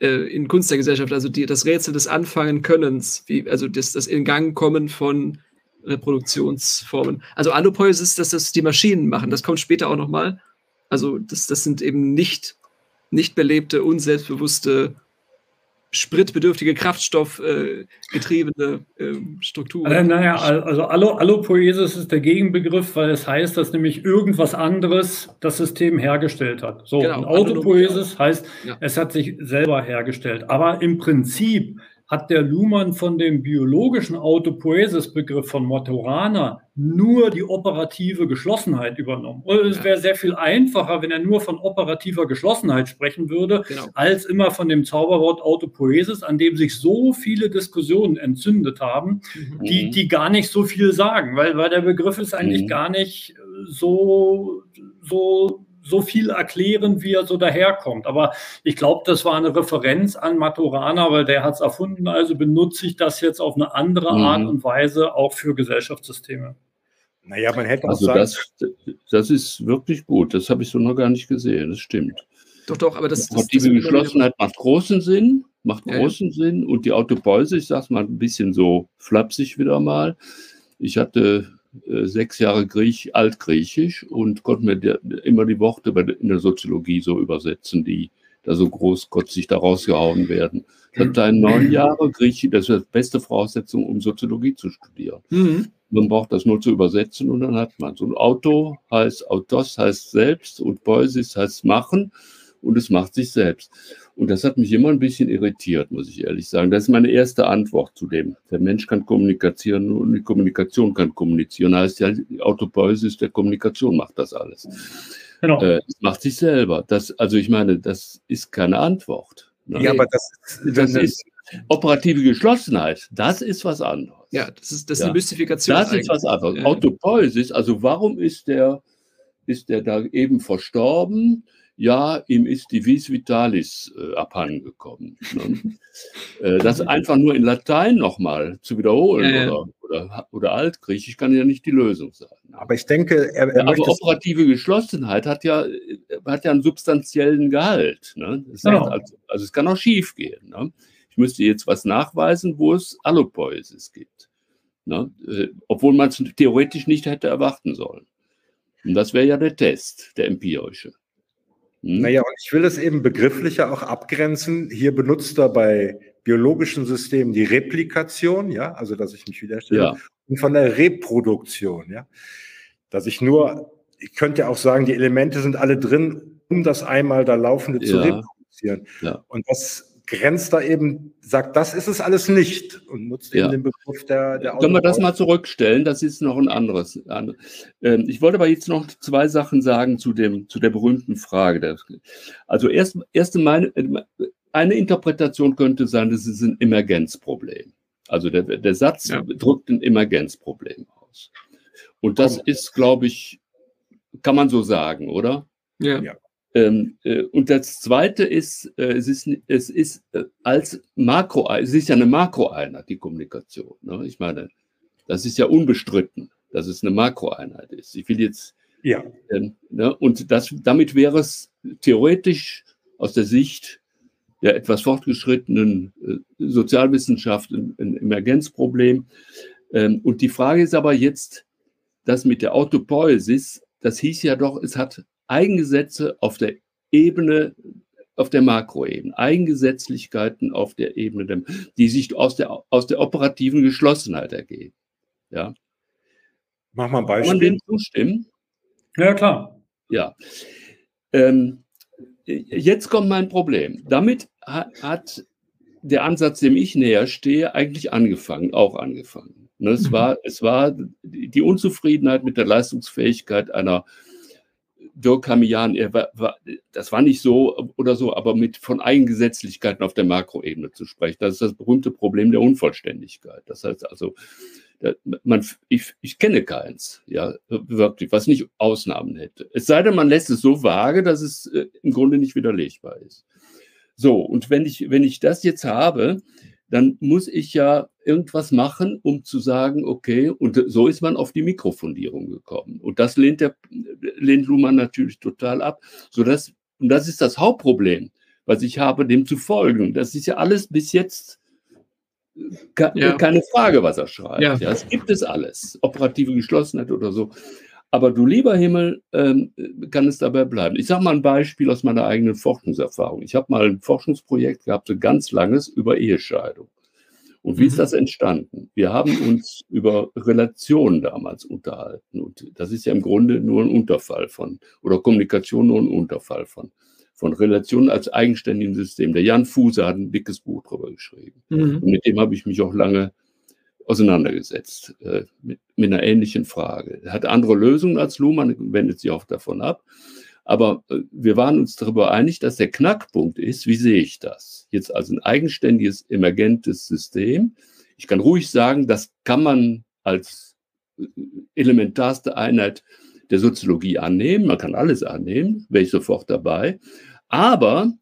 äh, in Kunst der Gesellschaft, also die, das Rätsel des Anfangen-Könnens, wie, also das, das in Gang kommen von Reproduktionsformen. Also Allopoiesis, dass das die Maschinen machen, das kommt später auch nochmal. Also das, das sind eben nicht nicht belebte, unselbstbewusste, spritbedürftige, kraftstoffgetriebene äh, äh, Strukturen. Also, naja, also Allopoiesis ist der Gegenbegriff, weil es heißt, dass nämlich irgendwas anderes das System hergestellt hat. So, genau, Autopoiesis heißt, ja. es hat sich selber hergestellt. Aber im Prinzip hat der Luhmann von dem biologischen Autopoiesis-Begriff von Motorana nur die operative Geschlossenheit übernommen. Und es wäre sehr viel einfacher, wenn er nur von operativer Geschlossenheit sprechen würde, genau. als immer von dem Zauberwort Autopoiesis, an dem sich so viele Diskussionen entzündet haben, mhm. die, die gar nicht so viel sagen, weil, weil der Begriff ist eigentlich mhm. gar nicht so, so so viel erklären, wie er so daherkommt. Aber ich glaube, das war eine Referenz an Maturana, weil der hat es erfunden. Also benutze ich das jetzt auf eine andere mhm. Art und Weise auch für Gesellschaftssysteme. Naja, man hätte also sagen, das, das ist wirklich gut. Das habe ich so noch gar nicht gesehen. Das stimmt. Doch, doch, aber das, das, das Geschlossenheit macht großen Sinn, macht großen ja. Sinn. Und die Autobeuse, ich sage es mal ein bisschen so flapsig wieder mal. Ich hatte sechs Jahre Griech, Altgriechisch und konnte mir immer die Worte in der Soziologie so übersetzen, die da so großkotzig da rausgehauen werden. Ich hatte dann neun Jahre Griechisch, das ist die beste Voraussetzung, um Soziologie zu studieren. Mhm. Man braucht das nur zu übersetzen und dann hat man es. Und Auto heißt Autos heißt selbst und Poesis heißt machen und es macht sich selbst. Und das hat mich immer ein bisschen irritiert, muss ich ehrlich sagen. Das ist meine erste Antwort zu dem. Der Mensch kann kommunizieren und die Kommunikation kann kommunizieren. Heißt ja, die Autopoiesis der Kommunikation macht das alles. Genau. Äh, das macht sich selber. Das, also ich meine, das ist keine Antwort. Ne? Ja, aber das, das ist operative Geschlossenheit. Das ist was anderes. Ja, das ist, das ist ja. eine Mystifikation. Das eigentlich. ist was anderes. Ja. Autopoiesis, also warum ist der, ist der da eben verstorben? Ja, ihm ist die Vis Vitalis äh, abhandengekommen. Ne? äh, das einfach nur in Latein nochmal zu wiederholen ja, ja. Oder, oder, oder, Altgriechisch kann ja nicht die Lösung sein. Aber ich denke, er, er ja, aber operative Geschlossenheit hat ja, hat ja einen substanziellen Gehalt. Ne? Genau. Also, also, es kann auch schief gehen. Ne? Ich müsste jetzt was nachweisen, wo es Allopoiesis gibt. Ne? Äh, obwohl man es theoretisch nicht hätte erwarten sollen. Und das wäre ja der Test, der empirische. Hm? Naja, und ich will es eben begrifflicher auch abgrenzen. Hier benutzt er bei biologischen Systemen die Replikation, ja, also dass ich mich wiederstelle, ja. und von der Reproduktion, ja, dass ich nur, ich könnte auch sagen, die Elemente sind alle drin, um das einmal da Laufende ja. zu reproduzieren. Ja. Und das grenzt da eben, sagt, das ist es alles nicht und nutzt ja. eben den Begriff der, der Können wir das mal zurückstellen? Das ist noch ein anderes. Ähm, ich wollte aber jetzt noch zwei Sachen sagen zu, dem, zu der berühmten Frage. Also erst, erste meine, eine Interpretation könnte sein, das ist ein Emergenzproblem. Also der, der Satz ja. drückt ein Emergenzproblem aus. Und das ist, glaube ich, kann man so sagen, oder? Ja. ja. Ähm, äh, und das Zweite ist, äh, es ist, es ist äh, als Makro, es ist ja eine Makroeinheit, die Kommunikation. Ne? Ich meine, das ist ja unbestritten, dass es eine Makroeinheit ist. Ich will jetzt, ja. Ähm, ne? und das, damit wäre es theoretisch aus der Sicht der etwas fortgeschrittenen Sozialwissenschaft ein, ein Emergenzproblem. Ähm, und die Frage ist aber jetzt, das mit der Autopoiesis, das hieß ja doch, es hat Eigengesetze auf der Ebene, auf der Makroebene, Eigengesetzlichkeiten auf der Ebene, die sich aus der, aus der operativen Geschlossenheit ergeben. Ja. Mach mal ein Beispiel. Kann man dem zustimmen? Ja, klar. Ja. Ähm, jetzt kommt mein Problem. Damit hat der Ansatz, dem ich näher stehe, eigentlich angefangen, auch angefangen. Ne, es, mhm. war, es war die Unzufriedenheit mit der Leistungsfähigkeit einer Dirk Hamian, er war, war, das war nicht so oder so, aber mit von Eigengesetzlichkeiten auf der Makroebene zu sprechen. Das ist das berühmte Problem der Unvollständigkeit. Das heißt also, man, ich, ich kenne keins, ja, wirklich, was nicht Ausnahmen hätte. Es sei denn, man lässt es so vage, dass es äh, im Grunde nicht widerlegbar ist. So, und wenn ich, wenn ich das jetzt habe, dann muss ich ja irgendwas machen, um zu sagen, okay, und so ist man auf die Mikrofundierung gekommen. Und das lehnt, der, lehnt Luhmann natürlich total ab. Sodass, und das ist das Hauptproblem, was ich habe, dem zu folgen. Das ist ja alles bis jetzt ja. keine Frage, was er schreibt. Ja. ja. es gibt es alles, operative Geschlossenheit oder so. Aber du lieber Himmel, ähm, kann es dabei bleiben. Ich sage mal ein Beispiel aus meiner eigenen Forschungserfahrung. Ich habe mal ein Forschungsprojekt gehabt, so ganz langes, über Ehescheidung. Und wie mhm. ist das entstanden? Wir haben uns über Relationen damals unterhalten. Und das ist ja im Grunde nur ein Unterfall von, oder Kommunikation nur ein Unterfall von, von Relationen als eigenständigem System. Der Jan Fuse hat ein dickes Buch darüber geschrieben. Mhm. Und mit dem habe ich mich auch lange auseinandergesetzt äh, mit, mit, einer ähnlichen Frage. Er hat andere Lösungen als Luhmann, wendet sich auch davon ab. Aber äh, wir waren uns darüber einig, dass der Knackpunkt ist, wie sehe ich das? Jetzt als ein eigenständiges, emergentes System. Ich kann ruhig sagen, das kann man als äh, elementarste Einheit der Soziologie annehmen. Man kann alles annehmen, wäre ich sofort dabei. Aber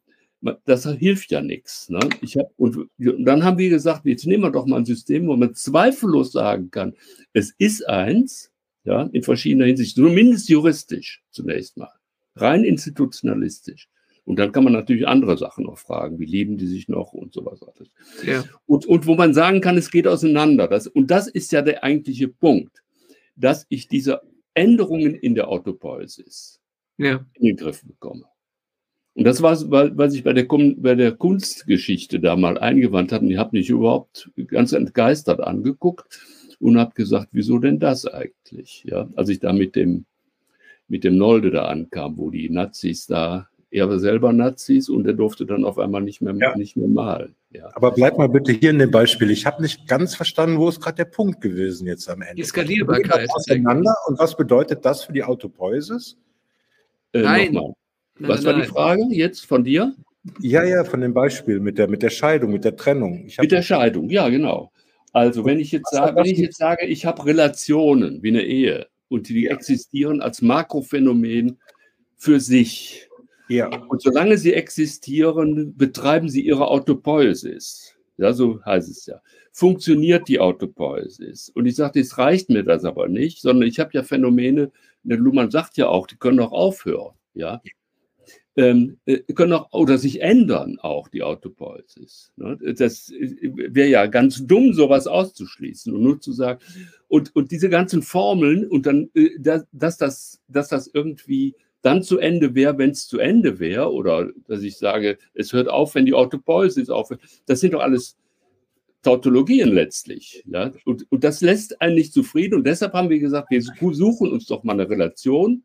das hilft ja nichts. Ne? Ich hab, und dann haben wir gesagt, jetzt nehmen wir doch mal ein System, wo man zweifellos sagen kann, es ist eins, ja, in verschiedener Hinsicht, zumindest juristisch zunächst mal, rein institutionalistisch. Und dann kann man natürlich andere Sachen noch fragen, wie lieben die sich noch und sowas alles. Ja. Und, und wo man sagen kann, es geht auseinander. Das, und das ist ja der eigentliche Punkt, dass ich diese Änderungen in der Autopoiesis ja. in den Griff bekomme. Und das war, was ich bei der, bei der Kunstgeschichte da mal eingewandt hatte. Und ich habe mich überhaupt ganz entgeistert angeguckt und habe gesagt, wieso denn das eigentlich? Ja, als ich da mit dem, mit dem Nolde da ankam, wo die Nazis da Er war selber Nazis und er durfte dann auf einmal nicht mehr, Ja. nicht mehr malen. Ja. Aber bleib mal bitte hier in dem Beispiel. Ich habe nicht ganz verstanden, wo ist gerade der Punkt gewesen jetzt am Ende. Die Skalierbarkeit. Auseinander. Und was bedeutet das für die Autopoiesis? Äh, Nein. nochmal. Nein, Was nein, war die nein. Frage jetzt von dir? Ja, ja, von dem Beispiel mit der, mit der Scheidung, mit der Trennung. Mit der Scheidung, ja, genau. Also, wenn ich jetzt sage, wenn ich jetzt sage, ich habe Relationen wie eine Ehe und die existieren als Makrophänomen für sich. ja, Und solange sie existieren, betreiben sie ihre Autopoiesis. Ja, so heißt es ja. Funktioniert die Autopoiesis? Und ich sagte, es reicht mir das aber nicht, sondern ich habe ja Phänomene, der Luhmann sagt ja auch, die können auch aufhören. Ja. Ähm, äh, können auch oder sich ändern auch die Autopoiesis. Ne? Das wäre ja ganz dumm, sowas auszuschließen und nur zu sagen, und, und diese ganzen Formeln und dann, äh, dass, dass, das, dass das irgendwie dann zu Ende wäre, wenn es zu Ende wäre, oder dass ich sage, es hört auf, wenn die Autopoiesis aufhört, das sind doch alles Tautologien letztlich. Ja? Und, und das lässt einen nicht zufrieden. Und deshalb haben wir gesagt, wir suchen uns doch mal eine Relation.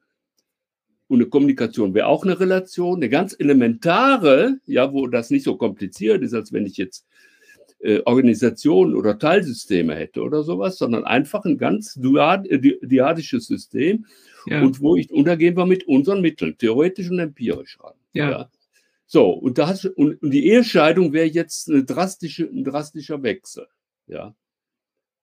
Und eine Kommunikation wäre auch eine Relation, eine ganz elementare, ja, wo das nicht so kompliziert ist, als wenn ich jetzt äh, Organisationen oder Teilsysteme hätte oder sowas, sondern einfach ein ganz duad, äh, di- diadisches System, Ja. und wo ich, und da gehen wir mit unseren Mitteln, theoretisch und empirisch ran. Ja. So, und, da hast, du- und, und die Ehescheidung wäre jetzt eine drastische, ein drastischer Wechsel. Ja,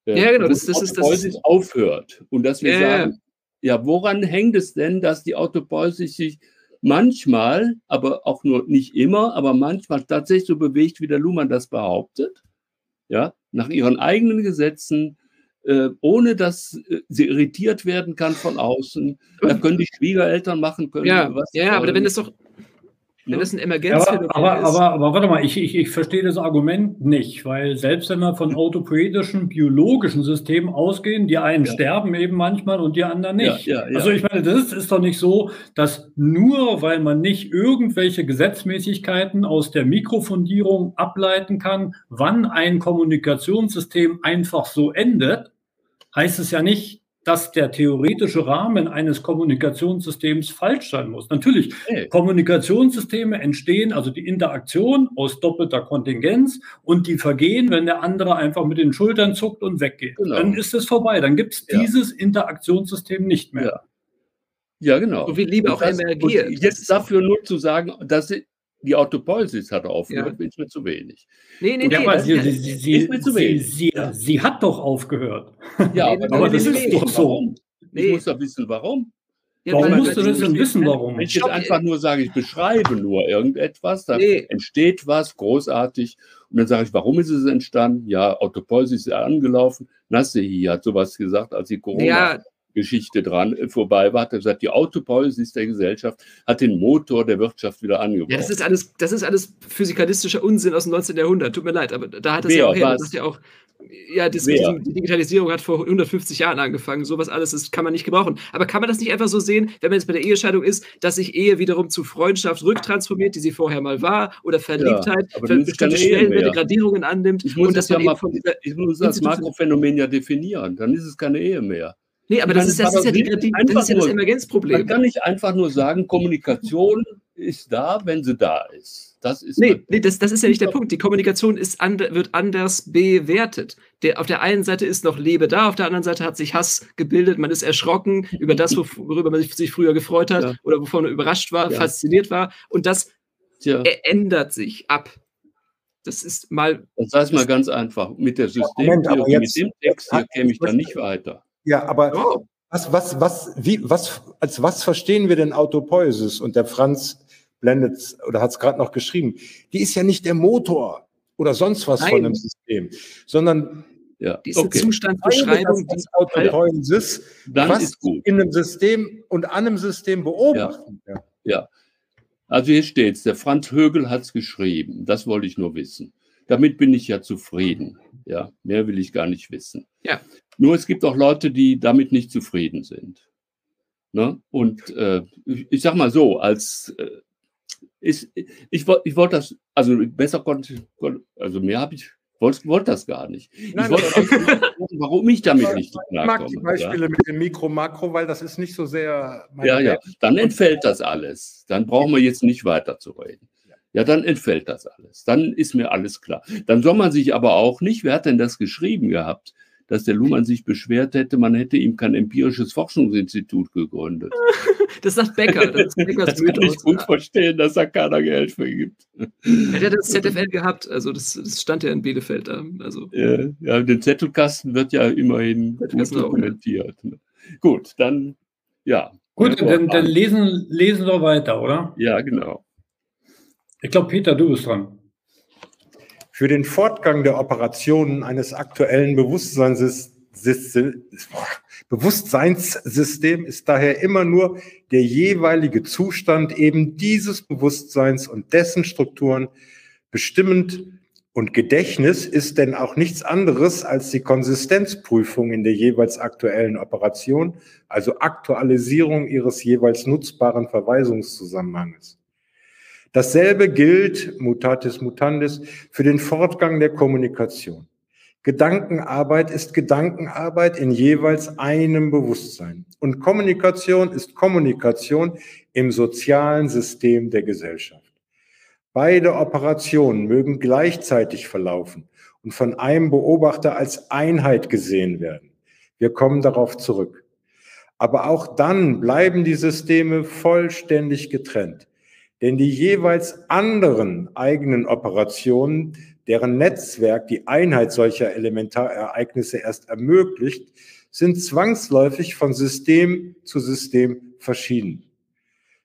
Ja, genau, wo das- das ist- das ist- aufhört. Und dass wir Ja, ja. sagen, ja, woran hängt es denn, dass die Autopoiesis sich manchmal, aber auch nur nicht immer, aber manchmal tatsächlich so bewegt, wie der Luhmann das behauptet? Ja, nach ihren eigenen Gesetzen, äh, ohne dass äh, sie irritiert werden kann von außen. Da können die Schwiegereltern machen können. Ja, was ja, aber wenn das doch, wenn ne? das ein Aber, Emergenzphänomen aber, ist. aber, aber warte mal, ich, ich, ich verstehe das Argument nicht, weil selbst wenn wir von autopoetischen, biologischen Systemen ausgehen, die einen Ja. sterben eben manchmal und die anderen nicht. Ja, ja. Also ich meine, das ist, ist doch nicht so, dass nur weil man nicht irgendwelche Gesetzmäßigkeiten aus der Mikrofundierung ableiten kann, wann ein Kommunikationssystem einfach so endet, heißt es ja nicht, dass der theoretische Rahmen eines Kommunikationssystems falsch sein muss. Natürlich, Nee. Kommunikationssysteme entstehen, also die Interaktion aus doppelter Kontingenz und die vergehen, wenn der andere einfach mit den Schultern zuckt und weggeht. Genau. Dann ist es vorbei. Dann gibt es Ja. dieses Interaktionssystem nicht mehr. Ja. Ja, genau. So wie Liebe auch emergiert. Jetzt dafür nur zu sagen, dass sie- die Autopoiesis hat aufgehört, Ja. ist mir zu wenig. nee, nee, nee. aber das sie, sie, sie, ist mir zu sie, wenig. sie, sie hat doch aufgehört. Ja, Nee, aber das ist doch so. Warum? Ich Nee. muss doch wissen, warum. ja, Warum musst du das denn wissen, warum? Wenn ich jetzt einfach nur sage, ich beschreibe nur irgendetwas, dann Nee. entsteht was großartig und dann sage ich, warum ist es entstanden? Ja, Autopoiesis ist ja angelaufen. Nassehi hat sowas gesagt, als die Corona-Geschichte Ja, dran äh, vorbei war, hat er gesagt, die Autopoiesis der Gesellschaft hat den Motor der Wirtschaft wieder angeworfen. ja, das ist alles, das ist alles physikalistischer Unsinn aus dem 19. Jahrhundert. Tut mir leid, aber da hat es ja auch her. Das ist ja auch, ja, das, die Digitalisierung hat vor 150 Jahren angefangen. Sowas alles das kann man nicht gebrauchen. Aber kann man das nicht einfach so sehen, wenn man jetzt bei der Ehescheidung ist, dass sich Ehe wiederum zu Freundschaft rücktransformiert, die sie vorher mal war, oder Verliebtheit, aber für ist bestimmte Stellenwerte. Gradierungen annimmt Ich muss und das ja man mal, eben von dieser ich muss das Makrophänomen ja definieren. Dann ist es keine Ehe mehr. Nee, aber das meine, ist, das ist ja, die, das, ist ja das nur- Emergenzproblem. Man kann nicht einfach nur sagen, Kommunikation ist da, wenn sie da ist. Das ist Nee, nee das, das ist ja nicht der Punkt. Die Kommunikation ist and, wird anders bewertet. Der, auf der einen Seite ist noch Liebe da, auf der anderen Seite hat sich Hass gebildet, man ist erschrocken über das, wo- worüber man sich, früher gefreut hat Ja. oder wovon man überrascht war, Ja. fasziniert war. Und das Tja, ä- ändert sich ab. Das ist mal. das heißt mal ganz einfach. Mit der Moment, aber Systemtheorie, mit dem Text hier käme ich da nicht weiter. Ja, aber Oh, was, was, was, wie, was, als was verstehen wir denn Autopoiesis? Und der Franz blendet oder hat es gerade noch geschrieben. Die ist ja nicht der Motor oder sonst was Nein. von einem System, sondern Ja, diese okay. Zustandsbeschreibung, das die, Autopoiesis Dann was ist gut. in einem System und an einem System beobachten. Ja. Ja. Also hier steht's. Der Franz Högel hat's geschrieben. Das wollte ich nur wissen. Damit bin ich ja zufrieden. Ja, mehr will ich gar nicht wissen. Ja. Nur es gibt auch Leute, die damit nicht zufrieden sind. Ne? Und äh, ich, ich sag mal so, als äh, ist, ich, woll- ich wollte das, also besser konnte, also mehr habe ich, wollte wollt das gar nicht. Nein, ich wollte warum ich damit nicht Ich mag die klarkomme. Ja? Beispiele mit dem Mikro, Makro, weil das ist nicht so sehr. Ja, ja, dann entfällt das alles. Dann brauchen wir jetzt nicht weiter zu reden. Ja, dann entfällt das alles. Dann ist mir alles klar. Dann soll man sich aber auch nicht, wer hat denn das geschrieben gehabt, dass der Luhmann sich beschwert hätte, man hätte ihm kein empirisches Forschungsinstitut gegründet. Das sagt Becker. Das Das kann ich gut verstehen, dass da keiner Geld für gibt. Er hat das ZFL gehabt, also das, das stand ja in Bielefeld da. Also Ja, ja, den Zettelkasten wird ja immerhin gut Zettelkasten auch, ja. dokumentiert. Gut, dann, ja. Gut, Ja, dann, dann lesen, lesen wir weiter, oder? Ja, genau. Ich glaube, Peter, du bist dran. Für den Fortgang der Operationen eines aktuellen Bewusstseinssys- Sys- Bewusstseinssystem ist daher immer nur der jeweilige Zustand eben dieses Bewusstseins und dessen Strukturen bestimmend und Gedächtnis ist denn auch nichts anderes als die Konsistenzprüfung in der jeweils aktuellen Operation, also Aktualisierung ihres jeweils nutzbaren Verweisungszusammenhanges. Dasselbe gilt, mutatis mutandis, für den Fortgang der Kommunikation. Gedankenarbeit ist Gedankenarbeit in jeweils einem Bewusstsein. Und Kommunikation ist Kommunikation im sozialen System der Gesellschaft. Beide Operationen mögen gleichzeitig verlaufen und von einem Beobachter als Einheit gesehen werden. Wir kommen darauf zurück. Aber auch dann bleiben die Systeme vollständig getrennt. Denn die jeweils anderen eigenen Operationen, deren Netzwerk die Einheit solcher Elementarereignisse erst ermöglicht, sind zwangsläufig von System zu System verschieden.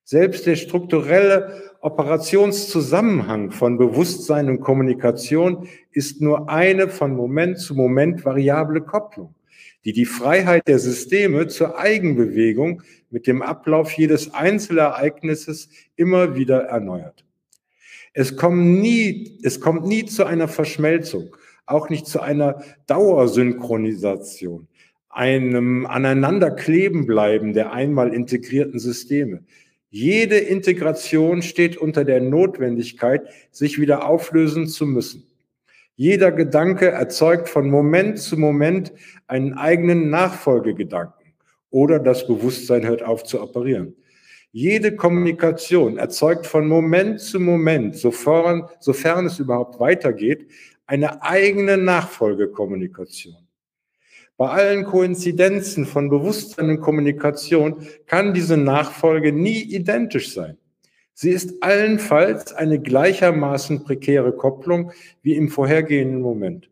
Selbst der strukturelle Operationszusammenhang von Bewusstsein und Kommunikation ist nur eine von Moment zu Moment variable Kopplung, die die Freiheit der Systeme zur Eigenbewegung mit dem Ablauf jedes Einzelereignisses immer wieder erneuert. Es kommt nie, es kommt nie zu einer Verschmelzung, auch nicht zu einer Dauersynchronisation, einem Aneinanderklebenbleiben der einmal integrierten Systeme. Jede Integration steht unter der Notwendigkeit, sich wieder auflösen zu müssen. Jeder Gedanke erzeugt von Moment zu Moment einen eigenen Nachfolgegedanken oder das Bewusstsein hört auf zu operieren. Jede Kommunikation erzeugt von Moment zu Moment, sofern, sofern es überhaupt weitergeht, eine eigene Nachfolgekommunikation. Bei allen Koinzidenzen von Bewusstsein und Kommunikation kann diese Nachfolge nie identisch sein. Sie ist allenfalls eine gleichermaßen prekäre Kopplung wie im vorhergehenden Moment.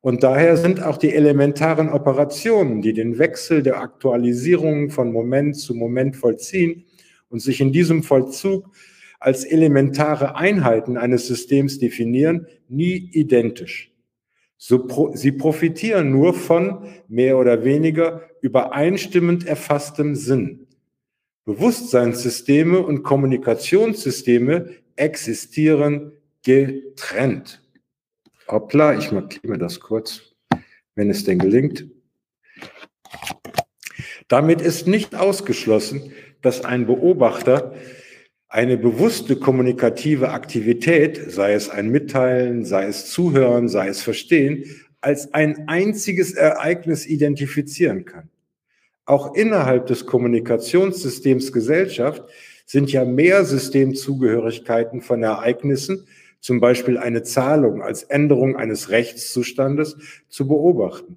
Und daher sind auch die elementaren Operationen, die den Wechsel der Aktualisierungen von Moment zu Moment vollziehen und sich in diesem Vollzug als elementare Einheiten eines Systems definieren, nie identisch. Sie profitieren nur von mehr oder weniger übereinstimmend erfasstem Sinn. Bewusstseinssysteme und Kommunikationssysteme existieren getrennt. Hoppla, ich markiere mir das kurz, wenn es denn gelingt. Damit ist nicht ausgeschlossen, dass ein Beobachter eine bewusste kommunikative Aktivität, sei es ein Mitteilen, sei es Zuhören, sei es Verstehen, als ein einziges Ereignis identifizieren kann. Auch innerhalb des Kommunikationssystems Gesellschaft sind ja mehr Systemzugehörigkeiten von Ereignissen, zum Beispiel eine Zahlung als Änderung eines Rechtszustandes, zu beobachten.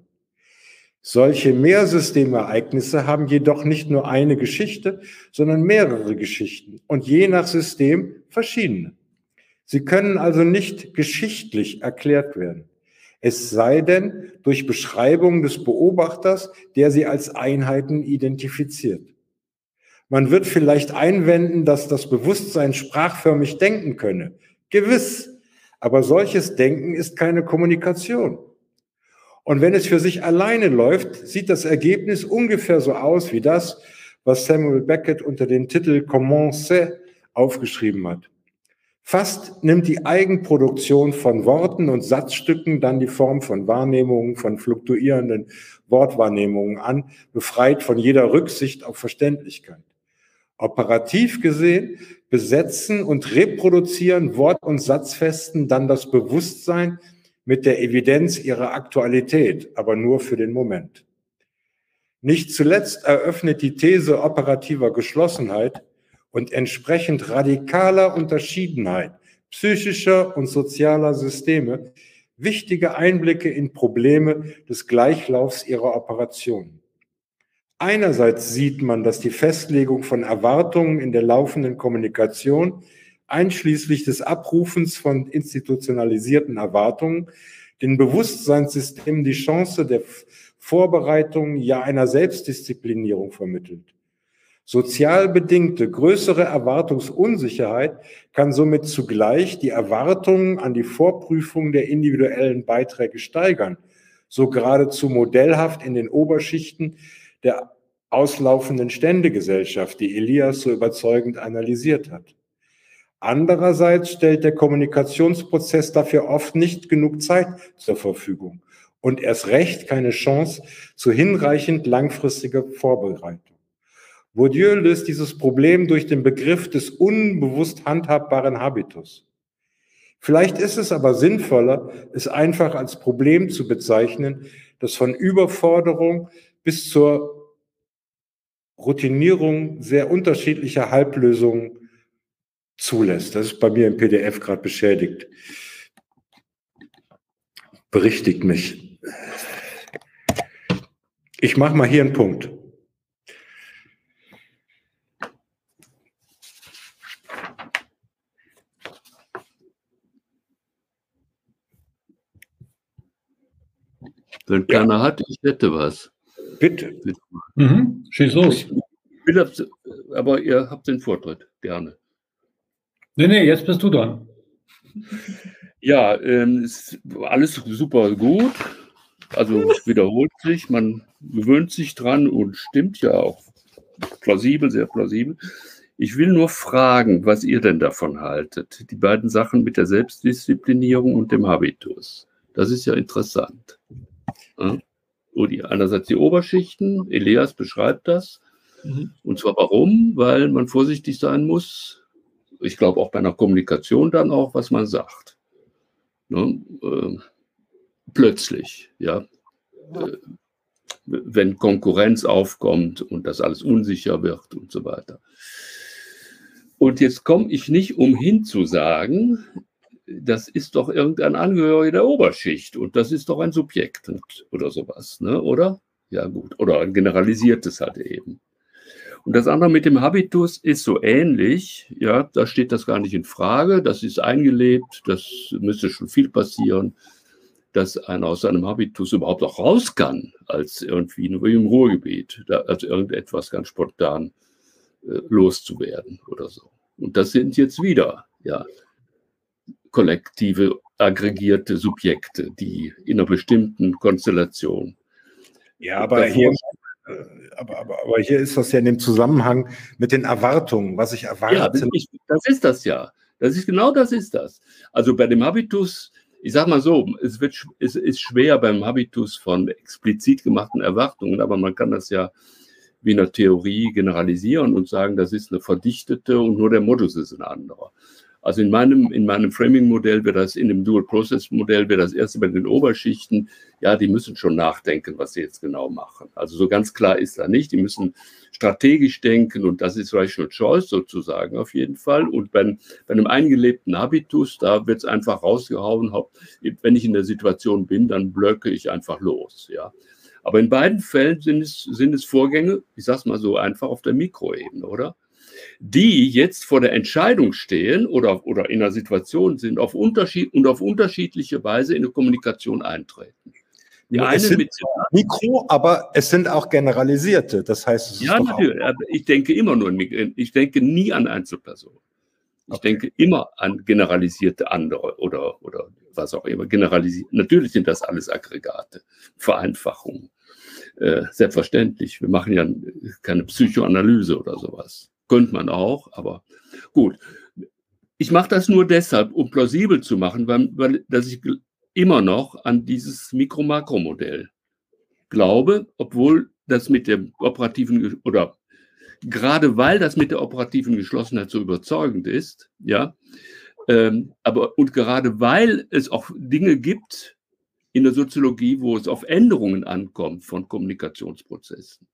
Solche Mehrsystemereignisse haben jedoch nicht nur eine Geschichte, sondern mehrere Geschichten und je nach System verschiedene. Sie können also nicht geschichtlich erklärt werden. Es sei denn durch Beschreibung des Beobachters, der sie als Einheiten identifiziert. Man wird vielleicht einwenden, dass das Bewusstsein sprachförmig denken könne. Gewiss, aber solches Denken ist keine Kommunikation. Und wenn es für sich alleine läuft, sieht das Ergebnis ungefähr so aus wie das, was Samuel Beckett unter dem Titel Comment aufgeschrieben hat. Fast nimmt die Eigenproduktion von Worten und Satzstücken dann die Form von Wahrnehmungen, von fluktuierenden Wortwahrnehmungen an, befreit von jeder Rücksicht auf Verständlichkeit. Operativ gesehen besetzen und reproduzieren Wort- und Satzfesten dann das Bewusstsein mit der Evidenz ihrer Aktualität, aber nur für den Moment. Nicht zuletzt eröffnet die These operativer Geschlossenheit und entsprechend radikaler Unterschiedenheit psychischer und sozialer Systeme wichtige Einblicke in Probleme des Gleichlaufs ihrer Operationen. Einerseits sieht man, dass die Festlegung von Erwartungen in der laufenden Kommunikation einschließlich des Abrufens von institutionalisierten Erwartungen den Bewusstseinssystemen die Chance der Vorbereitung, ja einer Selbstdisziplinierung vermittelt. Sozial bedingte größere Erwartungsunsicherheit kann somit zugleich die Erwartungen an die Vorprüfung der individuellen Beiträge steigern, so geradezu modellhaft in den Oberschichten der auslaufenden Ständegesellschaft, die Elias so überzeugend analysiert hat. Andererseits stellt der Kommunikationsprozess dafür oft nicht genug Zeit zur Verfügung und erst recht keine Chance zu hinreichend langfristiger Vorbereitung. Bourdieu löst dieses Problem durch den Begriff des unbewusst handhabbaren Habitus. Vielleicht ist es aber sinnvoller, es einfach als Problem zu bezeichnen, das von Überforderung bis zur Routinierung sehr unterschiedlicher Halblösungen zulässt. Das ist bei mir im PDF gerade beschädigt. Berichtigt mich. Ich mache mal hier einen Punkt. Wenn keiner hat, ich hätte was. Bitte. Mhm. Schieß los. Will, aber ihr habt den Vortritt, gerne. Nee, nee, jetzt bist du dran. Ja, ähm, ist alles super gut. Also es wiederholt sich, man gewöhnt sich dran und stimmt ja auch plausibel, sehr plausibel. Ich will nur fragen, was ihr denn davon haltet. Die beiden Sachen mit der Selbstdisziplinierung und dem Habitus. Das ist ja interessant. Ja? Die, einerseits die Oberschichten, Elias beschreibt das. Mhm. Und zwar warum? Weil man vorsichtig sein muss. Ich glaube auch bei einer Kommunikation dann auch, was man sagt. Ne? Äh, plötzlich, ja. ja. Äh, wenn Konkurrenz aufkommt und das alles unsicher wird und so weiter. Und jetzt komme ich nicht umhin zu sagen, das ist doch irgendein Angehöriger der Oberschicht und das ist doch ein Subjekt oder sowas, ne? oder? Ja, gut. Oder ein generalisiertes halt eben. Und das andere mit dem Habitus ist so ähnlich. Ja, da steht das gar nicht in Frage. Das ist eingelebt. Das müsste schon viel passieren, dass einer aus seinem Habitus überhaupt auch raus kann, als irgendwie nur im Ruhrgebiet, als irgendetwas ganz spontan äh, loszuwerden oder so. Und das sind jetzt wieder, ja, kollektive, aggregierte Subjekte, die in einer bestimmten Konstellation. Ja, aber hier, äh, aber, aber, aber hier ist das ja in dem Zusammenhang mit den Erwartungen, was ich erwarte. Ja, das, ich, das ist das ja. Das ist genau das ist das. Also bei dem Habitus, ich sage mal so, es, wird, es ist schwer beim Habitus von explizit gemachten Erwartungen, aber man kann das ja wie in der Theorie generalisieren und sagen, das ist eine verdichtete und nur der Modus ist ein anderer. Also in meinem, in meinem Framing-Modell wäre das, in dem Dual-Process-Modell wäre das erste bei den Oberschichten, ja, die müssen schon nachdenken, was sie jetzt genau machen. Also so ganz klar ist da nicht. Die müssen strategisch denken und das ist Rational Choice sozusagen auf jeden Fall. Und bei, bei einem eingelebten Habitus, da wird es einfach rausgehauen. Wenn ich in der Situation bin, dann blöcke ich einfach los, ja. Aber in beiden Fällen sind es, sind es Vorgänge, ich sage es mal so einfach, auf der Mikroebene, oder? Die jetzt vor der Entscheidung stehen oder, oder in einer Situation sind auf Unterschied und auf unterschiedliche Weise in eine Kommunikation eintreten. Die ja, sind mit Mikro, aber es sind auch generalisierte. Das heißt, ja, natürlich. Ich denke immer nur, ich denke nie an Einzelpersonen. Ich okay. denke immer an generalisierte andere oder, oder was auch immer. Generalisiert. Natürlich sind das alles Aggregate, Vereinfachungen. Äh, selbstverständlich. Wir machen ja keine Psychoanalyse oder sowas. Könnte man auch, aber gut. Ich mache das nur deshalb, um plausibel zu machen, weil, weil dass ich immer noch an dieses Mikro-Makro-Modell glaube, obwohl das mit dem operativen oder gerade weil das mit der operativen Geschlossenheit so überzeugend ist, ja, ähm, aber und gerade weil es auch Dinge gibt, in der Soziologie, wo es auf Änderungen ankommt von Kommunikationsprozessen.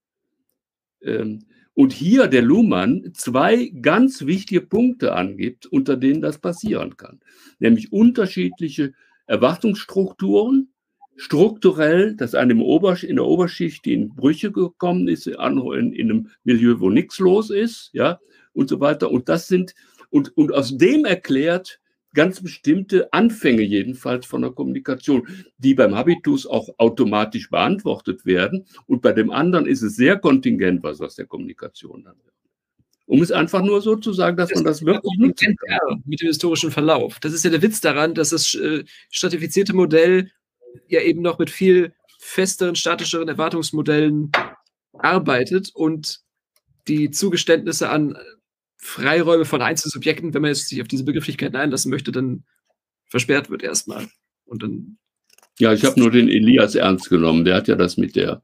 Ähm, und hier der Luhmann zwei ganz wichtige Punkte angibt, unter denen das passieren kann. Nämlich unterschiedliche Erwartungsstrukturen, strukturell, dass einem in der Oberschicht, in Brüche gekommen ist, in, in einem Milieu, wo nichts los ist, ja, und so weiter. Und das sind, und, und aus dem erklärt ganz bestimmte Anfänge jedenfalls von der Kommunikation, die beim Habitus auch automatisch beantwortet werden. Und bei dem anderen ist es sehr kontingent, was aus der Kommunikation dann wird. Um es einfach nur so zu sagen, dass das man das wirklich nutzen kann. Mit dem historischen Verlauf. Das ist ja der Witz daran, dass das äh, stratifizierte Modell ja eben noch mit viel festeren, statischeren Erwartungsmodellen arbeitet und die Zugeständnisse an Freiräume von Einzelsubjekten, wenn man jetzt sich auf diese Begrifflichkeiten einlassen möchte, dann versperrt wird erstmal. Und dann. Ja, ich habe nur den Elias ernst genommen. Der hat ja das mit der,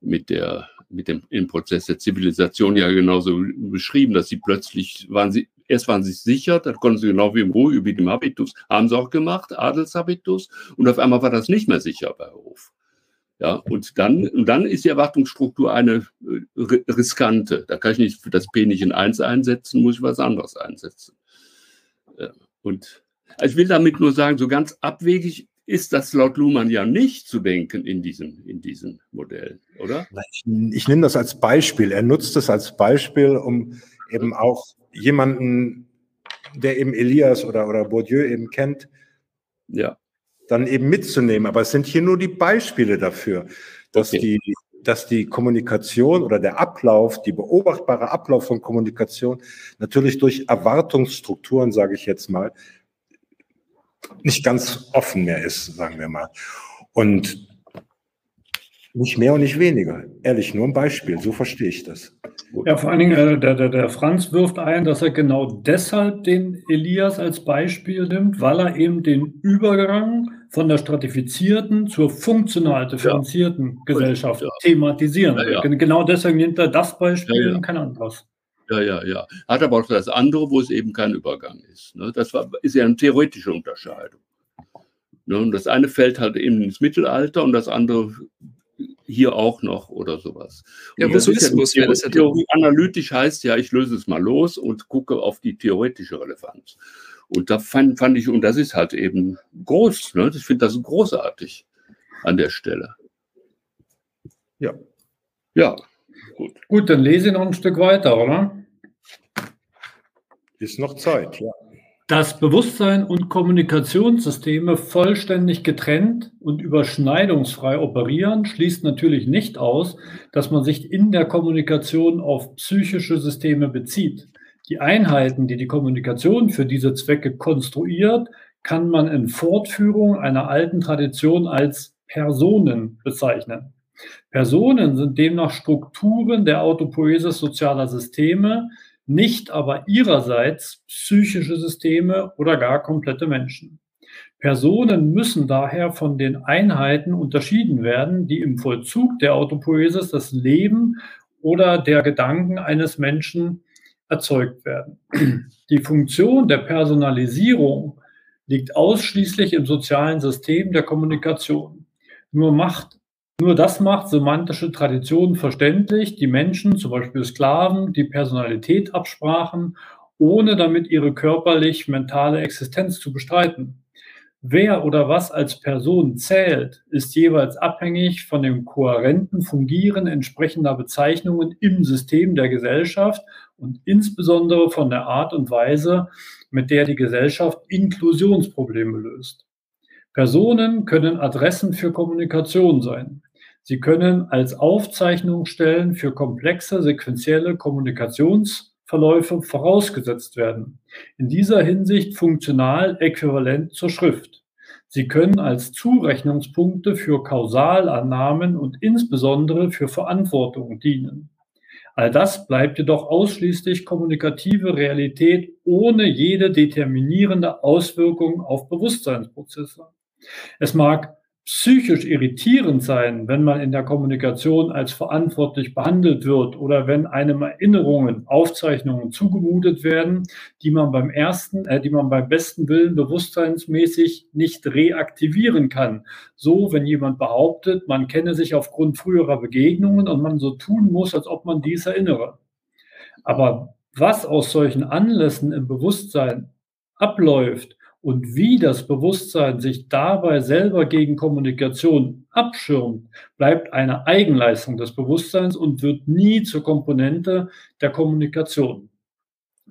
mit der, mit dem im Prozess der Zivilisation ja genauso beschrieben, dass sie plötzlich waren sie, erst waren sie sicher, da konnten sie genau wie im Ruhe über dem Habitus, haben sie auch gemacht, Adelshabitus, und auf einmal war das nicht mehr sicher bei Hof. Ja, und dann, und dann ist die Erwartungsstruktur eine äh, riskante. Da kann ich nicht für das P nicht in 1 einsetzen, muss ich was anderes einsetzen. Und also ich will damit nur sagen, so ganz abwegig ist das laut Luhmann ja nicht zu denken in diesem, in diesem Modell, oder? Ich, ich nehme das als Beispiel. Er nutzt es als Beispiel, um eben auch jemanden, der eben Elias oder, oder Bourdieu eben kennt, ja dann eben mitzunehmen. Aber es sind hier nur die Beispiele dafür, dass okay. die dass die Kommunikation oder der Ablauf, die beobachtbare Ablauf von Kommunikation natürlich durch Erwartungsstrukturen, sage ich jetzt mal, nicht ganz offen mehr ist, sagen wir mal. Und nicht mehr und nicht weniger. Ehrlich, nur ein Beispiel, so verstehe ich das. Ja, vor allen Dingen, äh, der, der, der Franz wirft ein, dass er genau deshalb den Elias als Beispiel nimmt, weil er eben den Übergang von der stratifizierten zur funktional differenzierten ja. Gesellschaft ja. thematisieren will. Ja, genau deswegen nimmt er das Beispiel und kein anderes. Ja, ja, ja. Hat aber auch das andere, wo es eben kein Übergang ist. Ne? Das war, ist ja eine theoretische Unterscheidung. Ne? Und das eine fällt halt eben ins Mittelalter und das andere hier auch noch oder sowas. Ja, das ist ja, Theorie, ja Theorie analytisch heißt ja, ich löse es mal los und gucke auf die theoretische Relevanz. Und da fand, fand ich, und das ist halt eben groß, ne? ich finde das großartig an der Stelle. Ja. Ja, gut. Gut, dann lese ich noch ein Stück weiter, oder? Ist noch Zeit, ja. Dass Bewusstsein und Kommunikationssysteme vollständig getrennt und überschneidungsfrei operieren, schließt natürlich nicht aus, dass man sich in der Kommunikation auf psychische Systeme bezieht. Die Einheiten, die die Kommunikation für diese Zwecke konstruiert, kann man in Fortführung einer alten Tradition als Personen bezeichnen. Personen sind demnach Strukturen der Autopoiesis sozialer Systeme, nicht aber ihrerseits psychische Systeme oder gar komplette Menschen. Personen müssen daher von den Einheiten unterschieden werden, die im Vollzug der Autopoiesis das Leben oder der Gedanken eines Menschen erzeugt werden. Die Funktion der Personalisierung liegt ausschließlich im sozialen System der Kommunikation. Nur macht nur das macht semantische Traditionen verständlich, die Menschen, zum Beispiel Sklaven, die Personalität absprachen, ohne damit ihre körperlich-mentale Existenz zu bestreiten. Wer oder was als Person zählt, ist jeweils abhängig von dem kohärenten Fungieren entsprechender Bezeichnungen im System der Gesellschaft und insbesondere von der Art und Weise, mit der die Gesellschaft Inklusionsprobleme löst. Personen können Adressen für Kommunikation sein. Sie können als Aufzeichnungsstellen für komplexe sequentielle Kommunikationsverläufe vorausgesetzt werden. In dieser Hinsicht funktional äquivalent zur Schrift. Sie können als Zurechnungspunkte für Kausalannahmen und insbesondere für Verantwortung dienen. All das bleibt jedoch ausschließlich kommunikative Realität ohne jede determinierende Auswirkung auf Bewusstseinsprozesse. Es mag psychisch irritierend sein, wenn man in der Kommunikation als verantwortlich behandelt wird oder wenn einem Erinnerungen, Aufzeichnungen zugemutet werden, die man beim ersten, äh, die man beim besten Willen bewusstseinsmäßig nicht reaktivieren kann. So, wenn jemand behauptet, man kenne sich aufgrund früherer Begegnungen und man so tun muss, als ob man dies erinnere. Aber was aus solchen Anlässen im Bewusstsein abläuft, und wie das Bewusstsein sich dabei selber gegen Kommunikation abschirmt, bleibt eine Eigenleistung des Bewusstseins und wird nie zur Komponente der Kommunikation.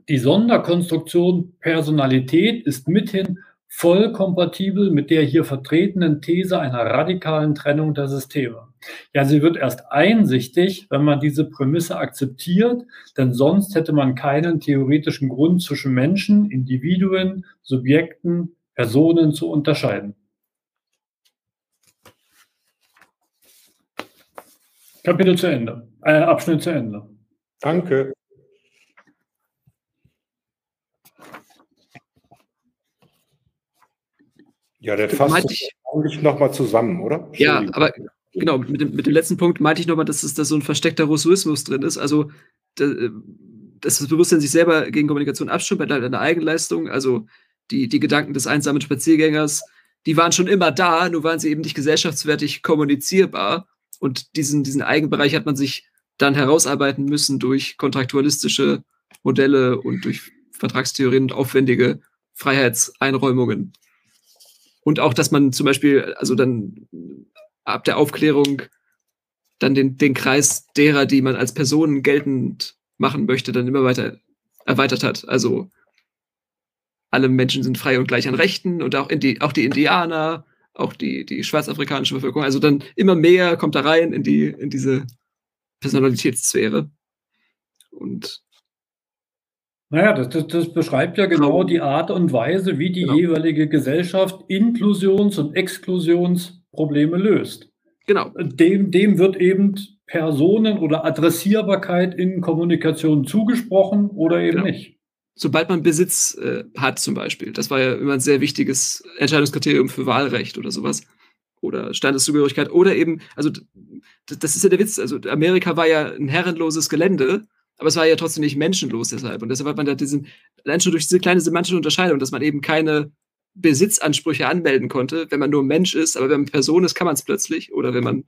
Die Sonderkonstruktion Personalität ist mithin voll kompatibel mit der hier vertretenen These einer radikalen Trennung der Systeme. Ja, sie wird erst einsichtig, wenn man diese Prämisse akzeptiert, denn sonst hätte man keinen theoretischen Grund zwischen Menschen, Individuen, Subjekten, Personen zu unterscheiden. Kapitel zu Ende, äh, Abschnitt zu Ende. Danke. Ja, der fasst eigentlich nochmal zusammen, oder? Ja, aber genau, mit dem, mit dem letzten Punkt meinte ich nochmal, dass es da so ein versteckter Rousseauismus drin ist. Also, da, dass das Bewusstsein sich selber gegen Kommunikation abstimmt, bei einer Eigenleistung. Also, die, die Gedanken des einsamen Spaziergängers, die waren schon immer da, nur waren sie eben nicht gesellschaftswertig kommunizierbar. Und diesen, diesen Eigenbereich hat man sich dann herausarbeiten müssen durch kontraktualistische Modelle und durch Vertragstheorien und aufwendige Freiheitseinräumungen. Und auch, dass man zum Beispiel, also dann ab der Aufklärung dann den, den Kreis derer, die man als Personen geltend machen möchte, dann immer weiter erweitert hat. Also alle Menschen sind frei und gleich an Rechten und auch, die, auch die Indianer, auch die, die schwarzafrikanische Bevölkerung. Also dann immer mehr kommt da rein in, die, in diese Personalitätssphäre. Und naja, das, das, das beschreibt ja genau die Art und Weise, wie die genau. jeweilige Gesellschaft Inklusions- und Exklusionsprobleme löst. Genau. Dem, dem wird eben Personen oder Adressierbarkeit in Kommunikation zugesprochen oder eben genau. nicht. Sobald man Besitz äh, hat, zum Beispiel, das war ja immer ein sehr wichtiges Entscheidungskriterium für Wahlrecht oder sowas. Oder Standeszugehörigkeit. Oder eben, also das ist ja der Witz, also Amerika war ja ein herrenloses Gelände aber es war ja trotzdem nicht menschenlos deshalb. Und deshalb hat man da diesen, allein schon durch diese kleine semantische Unterscheidung, dass man eben keine Besitzansprüche anmelden konnte, wenn man nur Mensch ist, aber wenn man Person ist, kann man es plötzlich. Oder wenn man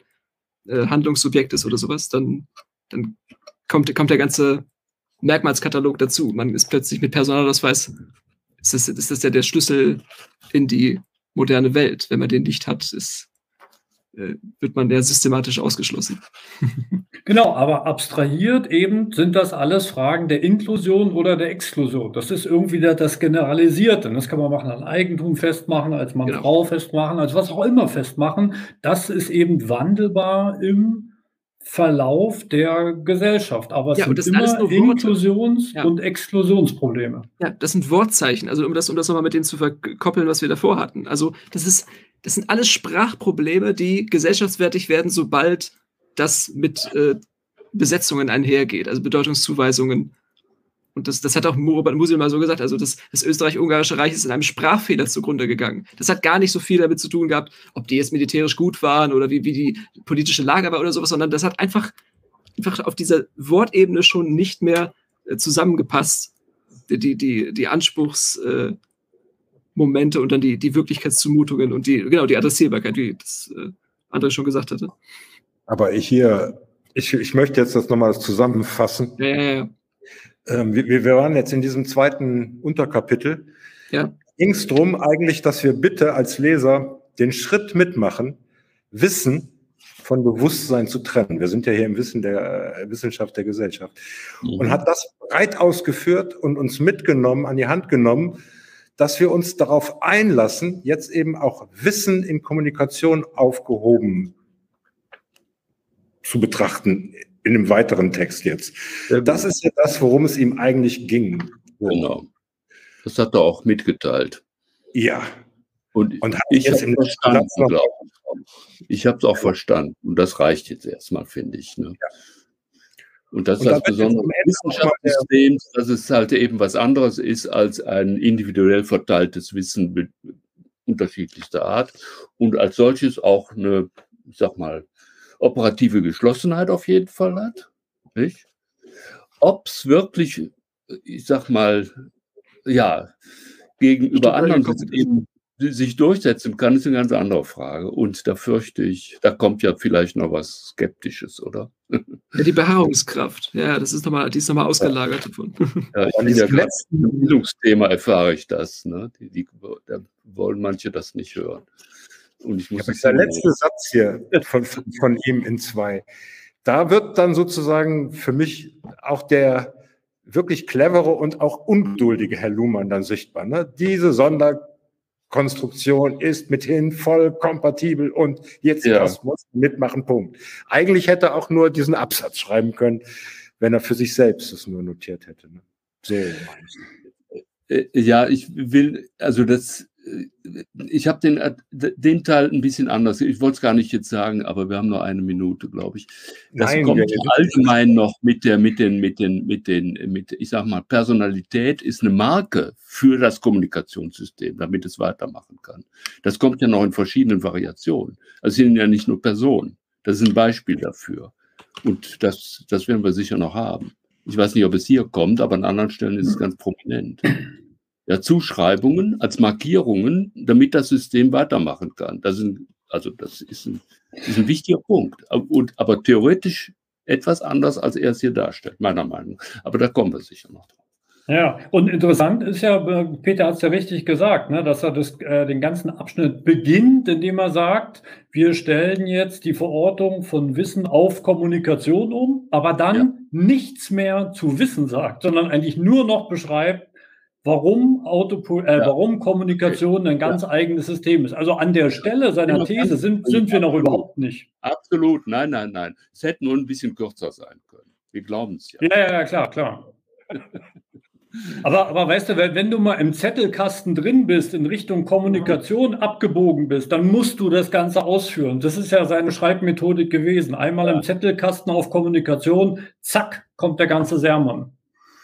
äh, Handlungssubjekt ist oder sowas, dann, dann kommt, kommt der ganze Merkmalskatalog dazu. Man ist plötzlich mit Personalausweis, ist das, ist das ja der Schlüssel in die moderne Welt. Wenn man den nicht hat, ist, wird man ja systematisch ausgeschlossen. Genau, aber abstrahiert eben sind das alles Fragen der Inklusion oder der Exklusion. Das ist irgendwie das Generalisierte. Das kann man machen an Eigentum festmachen, als Mann genau. Frau festmachen, als was auch immer festmachen. Das ist eben wandelbar im Verlauf der Gesellschaft. Aber es ja, sind immer Inklusions- ja. und Exklusionsprobleme. Ja, das sind Wortzeichen. Also um das, um das nochmal mit denen zu verkoppeln, was wir davor hatten. Also das ist, das sind alles Sprachprobleme, die gesellschaftswertig werden, sobald das mit äh, Besetzungen einhergeht, also Bedeutungszuweisungen. Und das, das hat auch Murat Musil mal so gesagt, also das, das Österreich-Ungarische Reich ist in einem Sprachfehler zugrunde gegangen. Das hat gar nicht so viel damit zu tun gehabt, ob die jetzt militärisch gut waren oder wie, wie die politische Lage war oder sowas, sondern das hat einfach, einfach auf dieser Wortebene schon nicht mehr äh, zusammengepasst. Die, die, die Anspruchsmomente äh, und dann die, die Wirklichkeitszumutungen und die, genau, die Adressierbarkeit, wie das äh, André schon gesagt hatte. Aber ich hier, ich, ich möchte jetzt das nochmal zusammenfassen. Ja, ja, ja. Ähm, wir, wir waren jetzt in diesem zweiten Unterkapitel. Ja. Ging es darum eigentlich, dass wir bitte als Leser den Schritt mitmachen, Wissen von Bewusstsein zu trennen. Wir sind ja hier im Wissen der äh, Wissenschaft der Gesellschaft. Mhm. Und hat das breit ausgeführt und uns mitgenommen, an die Hand genommen, dass wir uns darauf einlassen, jetzt eben auch Wissen in Kommunikation aufgehoben zu betrachten in einem weiteren Text jetzt. Das ist ja das, worum es ihm eigentlich ging. Genau. Das hat er auch mitgeteilt. Ja. Und, und ich habe verstanden, ich habe es auch verstanden. Und das reicht jetzt erstmal, finde ich. Ne? Ja. Und das und ist das Besondere Wissenschaftssystems, dass es halt eben was anderes ist als ein individuell verteiltes Wissen unterschiedlichster Art und als solches auch eine, ich sag mal, operative Geschlossenheit auf jeden Fall hat. Ob es wirklich, ich sag mal, ja, gegenüber anderen Systemen sich durchsetzen kann, ist eine ganz andere Frage. Und da fürchte ich, da kommt ja vielleicht noch was Skeptisches, oder? Ja, die Beharrungskraft, ja, das ist nochmal, die ist nochmal ausgelagert davon. Ja, ich bin ja im Bildungsthema erfahre ich das. Ne? Die, die, da wollen manche das nicht hören. Und ich muss ja, der letzte Satz hier von, von ihm in zwei. Da wird dann sozusagen für mich auch der wirklich clevere und auch ungeduldige Herr Luhmann dann sichtbar. Ne? Diese Sonderkonstruktion ist mithin voll kompatibel und jetzt ja. das muss mitmachen, Punkt. Eigentlich hätte er auch nur diesen Absatz schreiben können, wenn er für sich selbst es nur notiert hätte. Ne? So. Äh, ja, ich will, also das ich habe den, den Teil ein bisschen anders. Ich wollte es gar nicht jetzt sagen, aber wir haben nur eine Minute, glaube ich. Das Nein, kommt ja, allgemein noch mit der, mit den, mit den, mit den, mit, ich sag mal, Personalität ist eine Marke für das Kommunikationssystem, damit es weitermachen kann. Das kommt ja noch in verschiedenen Variationen. Also es sind ja nicht nur Personen. Das ist ein Beispiel dafür. Und das, das werden wir sicher noch haben. Ich weiß nicht, ob es hier kommt, aber an anderen Stellen ist es ganz prominent ja, Zuschreibungen als Markierungen, damit das System weitermachen kann. Das ist ein, also das ist ein, ist ein wichtiger Punkt. Und, aber theoretisch etwas anders, als er es hier darstellt, meiner Meinung nach. Aber da kommen wir sicher noch drauf. Ja, und interessant ist ja, äh, Peter hat es ja richtig gesagt, ne, dass er das, äh, den ganzen Abschnitt beginnt, indem er sagt, wir stellen jetzt die Verortung von Wissen auf Kommunikation um, aber dann ja. nichts mehr zu Wissen sagt, sondern eigentlich nur noch beschreibt, warum, Auto, äh, ja. warum Kommunikation ein ganz ja. eigenes System ist. Also an der Stelle seiner These sind, sind wir noch überhaupt nicht. Absolut, nein, nein, nein. Es hätte nur ein bisschen kürzer sein können. Wir glauben es ja. Ja, ja, klar, klar. aber, aber weißt du, wenn du mal im Zettelkasten drin bist, in Richtung Kommunikation abgebogen bist, dann musst du das Ganze ausführen. Das ist ja seine Schreibmethodik gewesen. Einmal ja. im Zettelkasten auf Kommunikation, zack, kommt der ganze Sermon.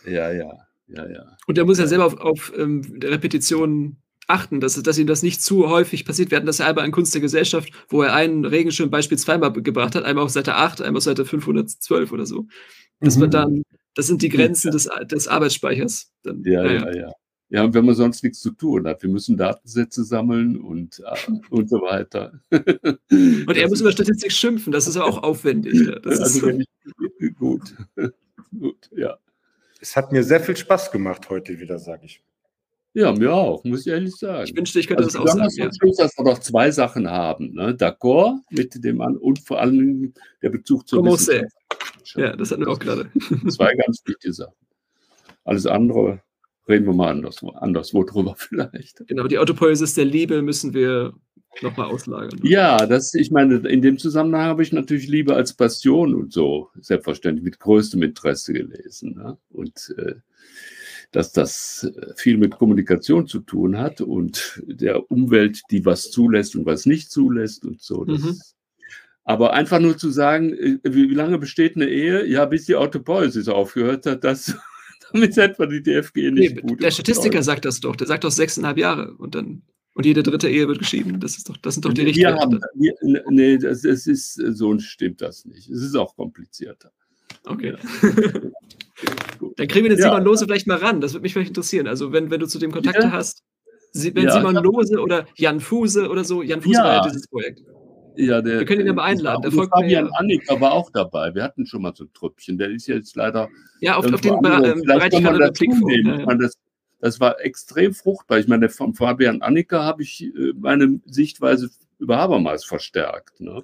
Ja, ja ja, ja. Und er muss ja selber auf, auf ähm, Repetitionen achten, dass, dass ihm das nicht zu häufig passiert. Wir hatten das ja einmal in Kunst der Gesellschaft, wo er einen Regenschirm-Beispiel zweimal gebracht hat, einmal auf Seite 8, einmal auf Seite 512 oder so. Das mhm. dann, das sind die Grenzen des, des Arbeitsspeichers. Dann, ja, ja, ja, ja. Ja, und wenn man sonst nichts zu tun hat, wir müssen Datensätze sammeln und, äh, und so weiter. Und er muss über Statistik schimpfen, das ist auch aufwendig. Das also, ist ich, gut. gut, ja. Es hat mir sehr viel Spaß gemacht heute wieder, sage ich. Ja, mir auch, muss ich ehrlich sagen. Ich wünschte, ich könnte also das auch sagen. Ja. Schluss, dass wir noch zwei Sachen haben. Ne? D'accord mit dem an und vor allem der Bezug zur Wissenschaft. Ja, das hatten wir auch gerade. Zwei ganz wichtige Sachen. Alles andere reden wir mal anders, anderswo drüber vielleicht. Genau, die Autopoiesis der Liebe müssen wir nochmal auslagern. Ja, das, ich meine, in dem Zusammenhang habe ich natürlich Liebe als Passion und so selbstverständlich mit größtem Interesse gelesen. Ne? Und äh, dass das äh, viel mit Kommunikation zu tun hat und der Umwelt, die was zulässt und was nicht zulässt und so. Mhm. Aber einfach nur zu sagen, äh, wie lange besteht eine Ehe? Ja, bis die Autopoiesis aufgehört hat, das, damit etwa die DFG nicht nee, gut. Der Statistiker sagt das doch. Der sagt doch sechseinhalb Jahre und dann und jede dritte Ehe wird geschieden. Das, ist doch, das sind doch die richtigen. Wir nee, das, das ist, so stimmt das nicht. Es ist auch komplizierter. Okay. Ja. Dann kriegen wir den ja. Simon Lose vielleicht mal ran. Das würde mich vielleicht interessieren. Also, wenn, wenn du zu dem Kontakte ja. hast, wenn Simon Lose oder Jan Fuse oder so, Jan Fuse war ja dieses Projekt. Ja, der, wir können ihn ja mal einladen. Der folgt Fabian ja. Annika war auch dabei. Wir hatten schon mal so ein Trüppchen. Der ist jetzt leider. Ja, auf, auf den bereite ich gerade Blick vor. Ja, das, das war extrem fruchtbar. Ich meine, von Fabian Annika habe ich äh, meine Sichtweise über Habermas verstärkt. Ne?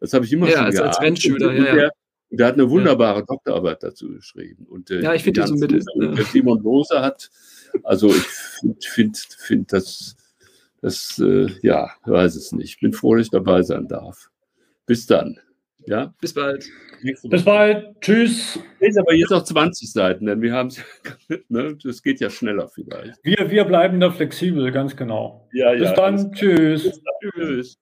Das habe ich immer ja, schon als, als Rennschüler, ja, der, der, hat eine wunderbare ja. Doktorarbeit dazu geschrieben. Und, äh, ja, ich finde die so mittel. Der Simon Lose hat, also ich finde find, find das, das äh, ja, weiß es nicht. Ich bin froh, dass ich dabei sein darf. Bis dann. Ja? Bis bald. Bis bald. Tschüss. Ist aber jetzt auch 20 Seiten, denn wir haben es, ne, das geht ja schneller vielleicht. Wir, wir bleiben da flexibel, ganz genau. Ja, Bis ja, dann. Tschüss. Bis dann. Tschüss.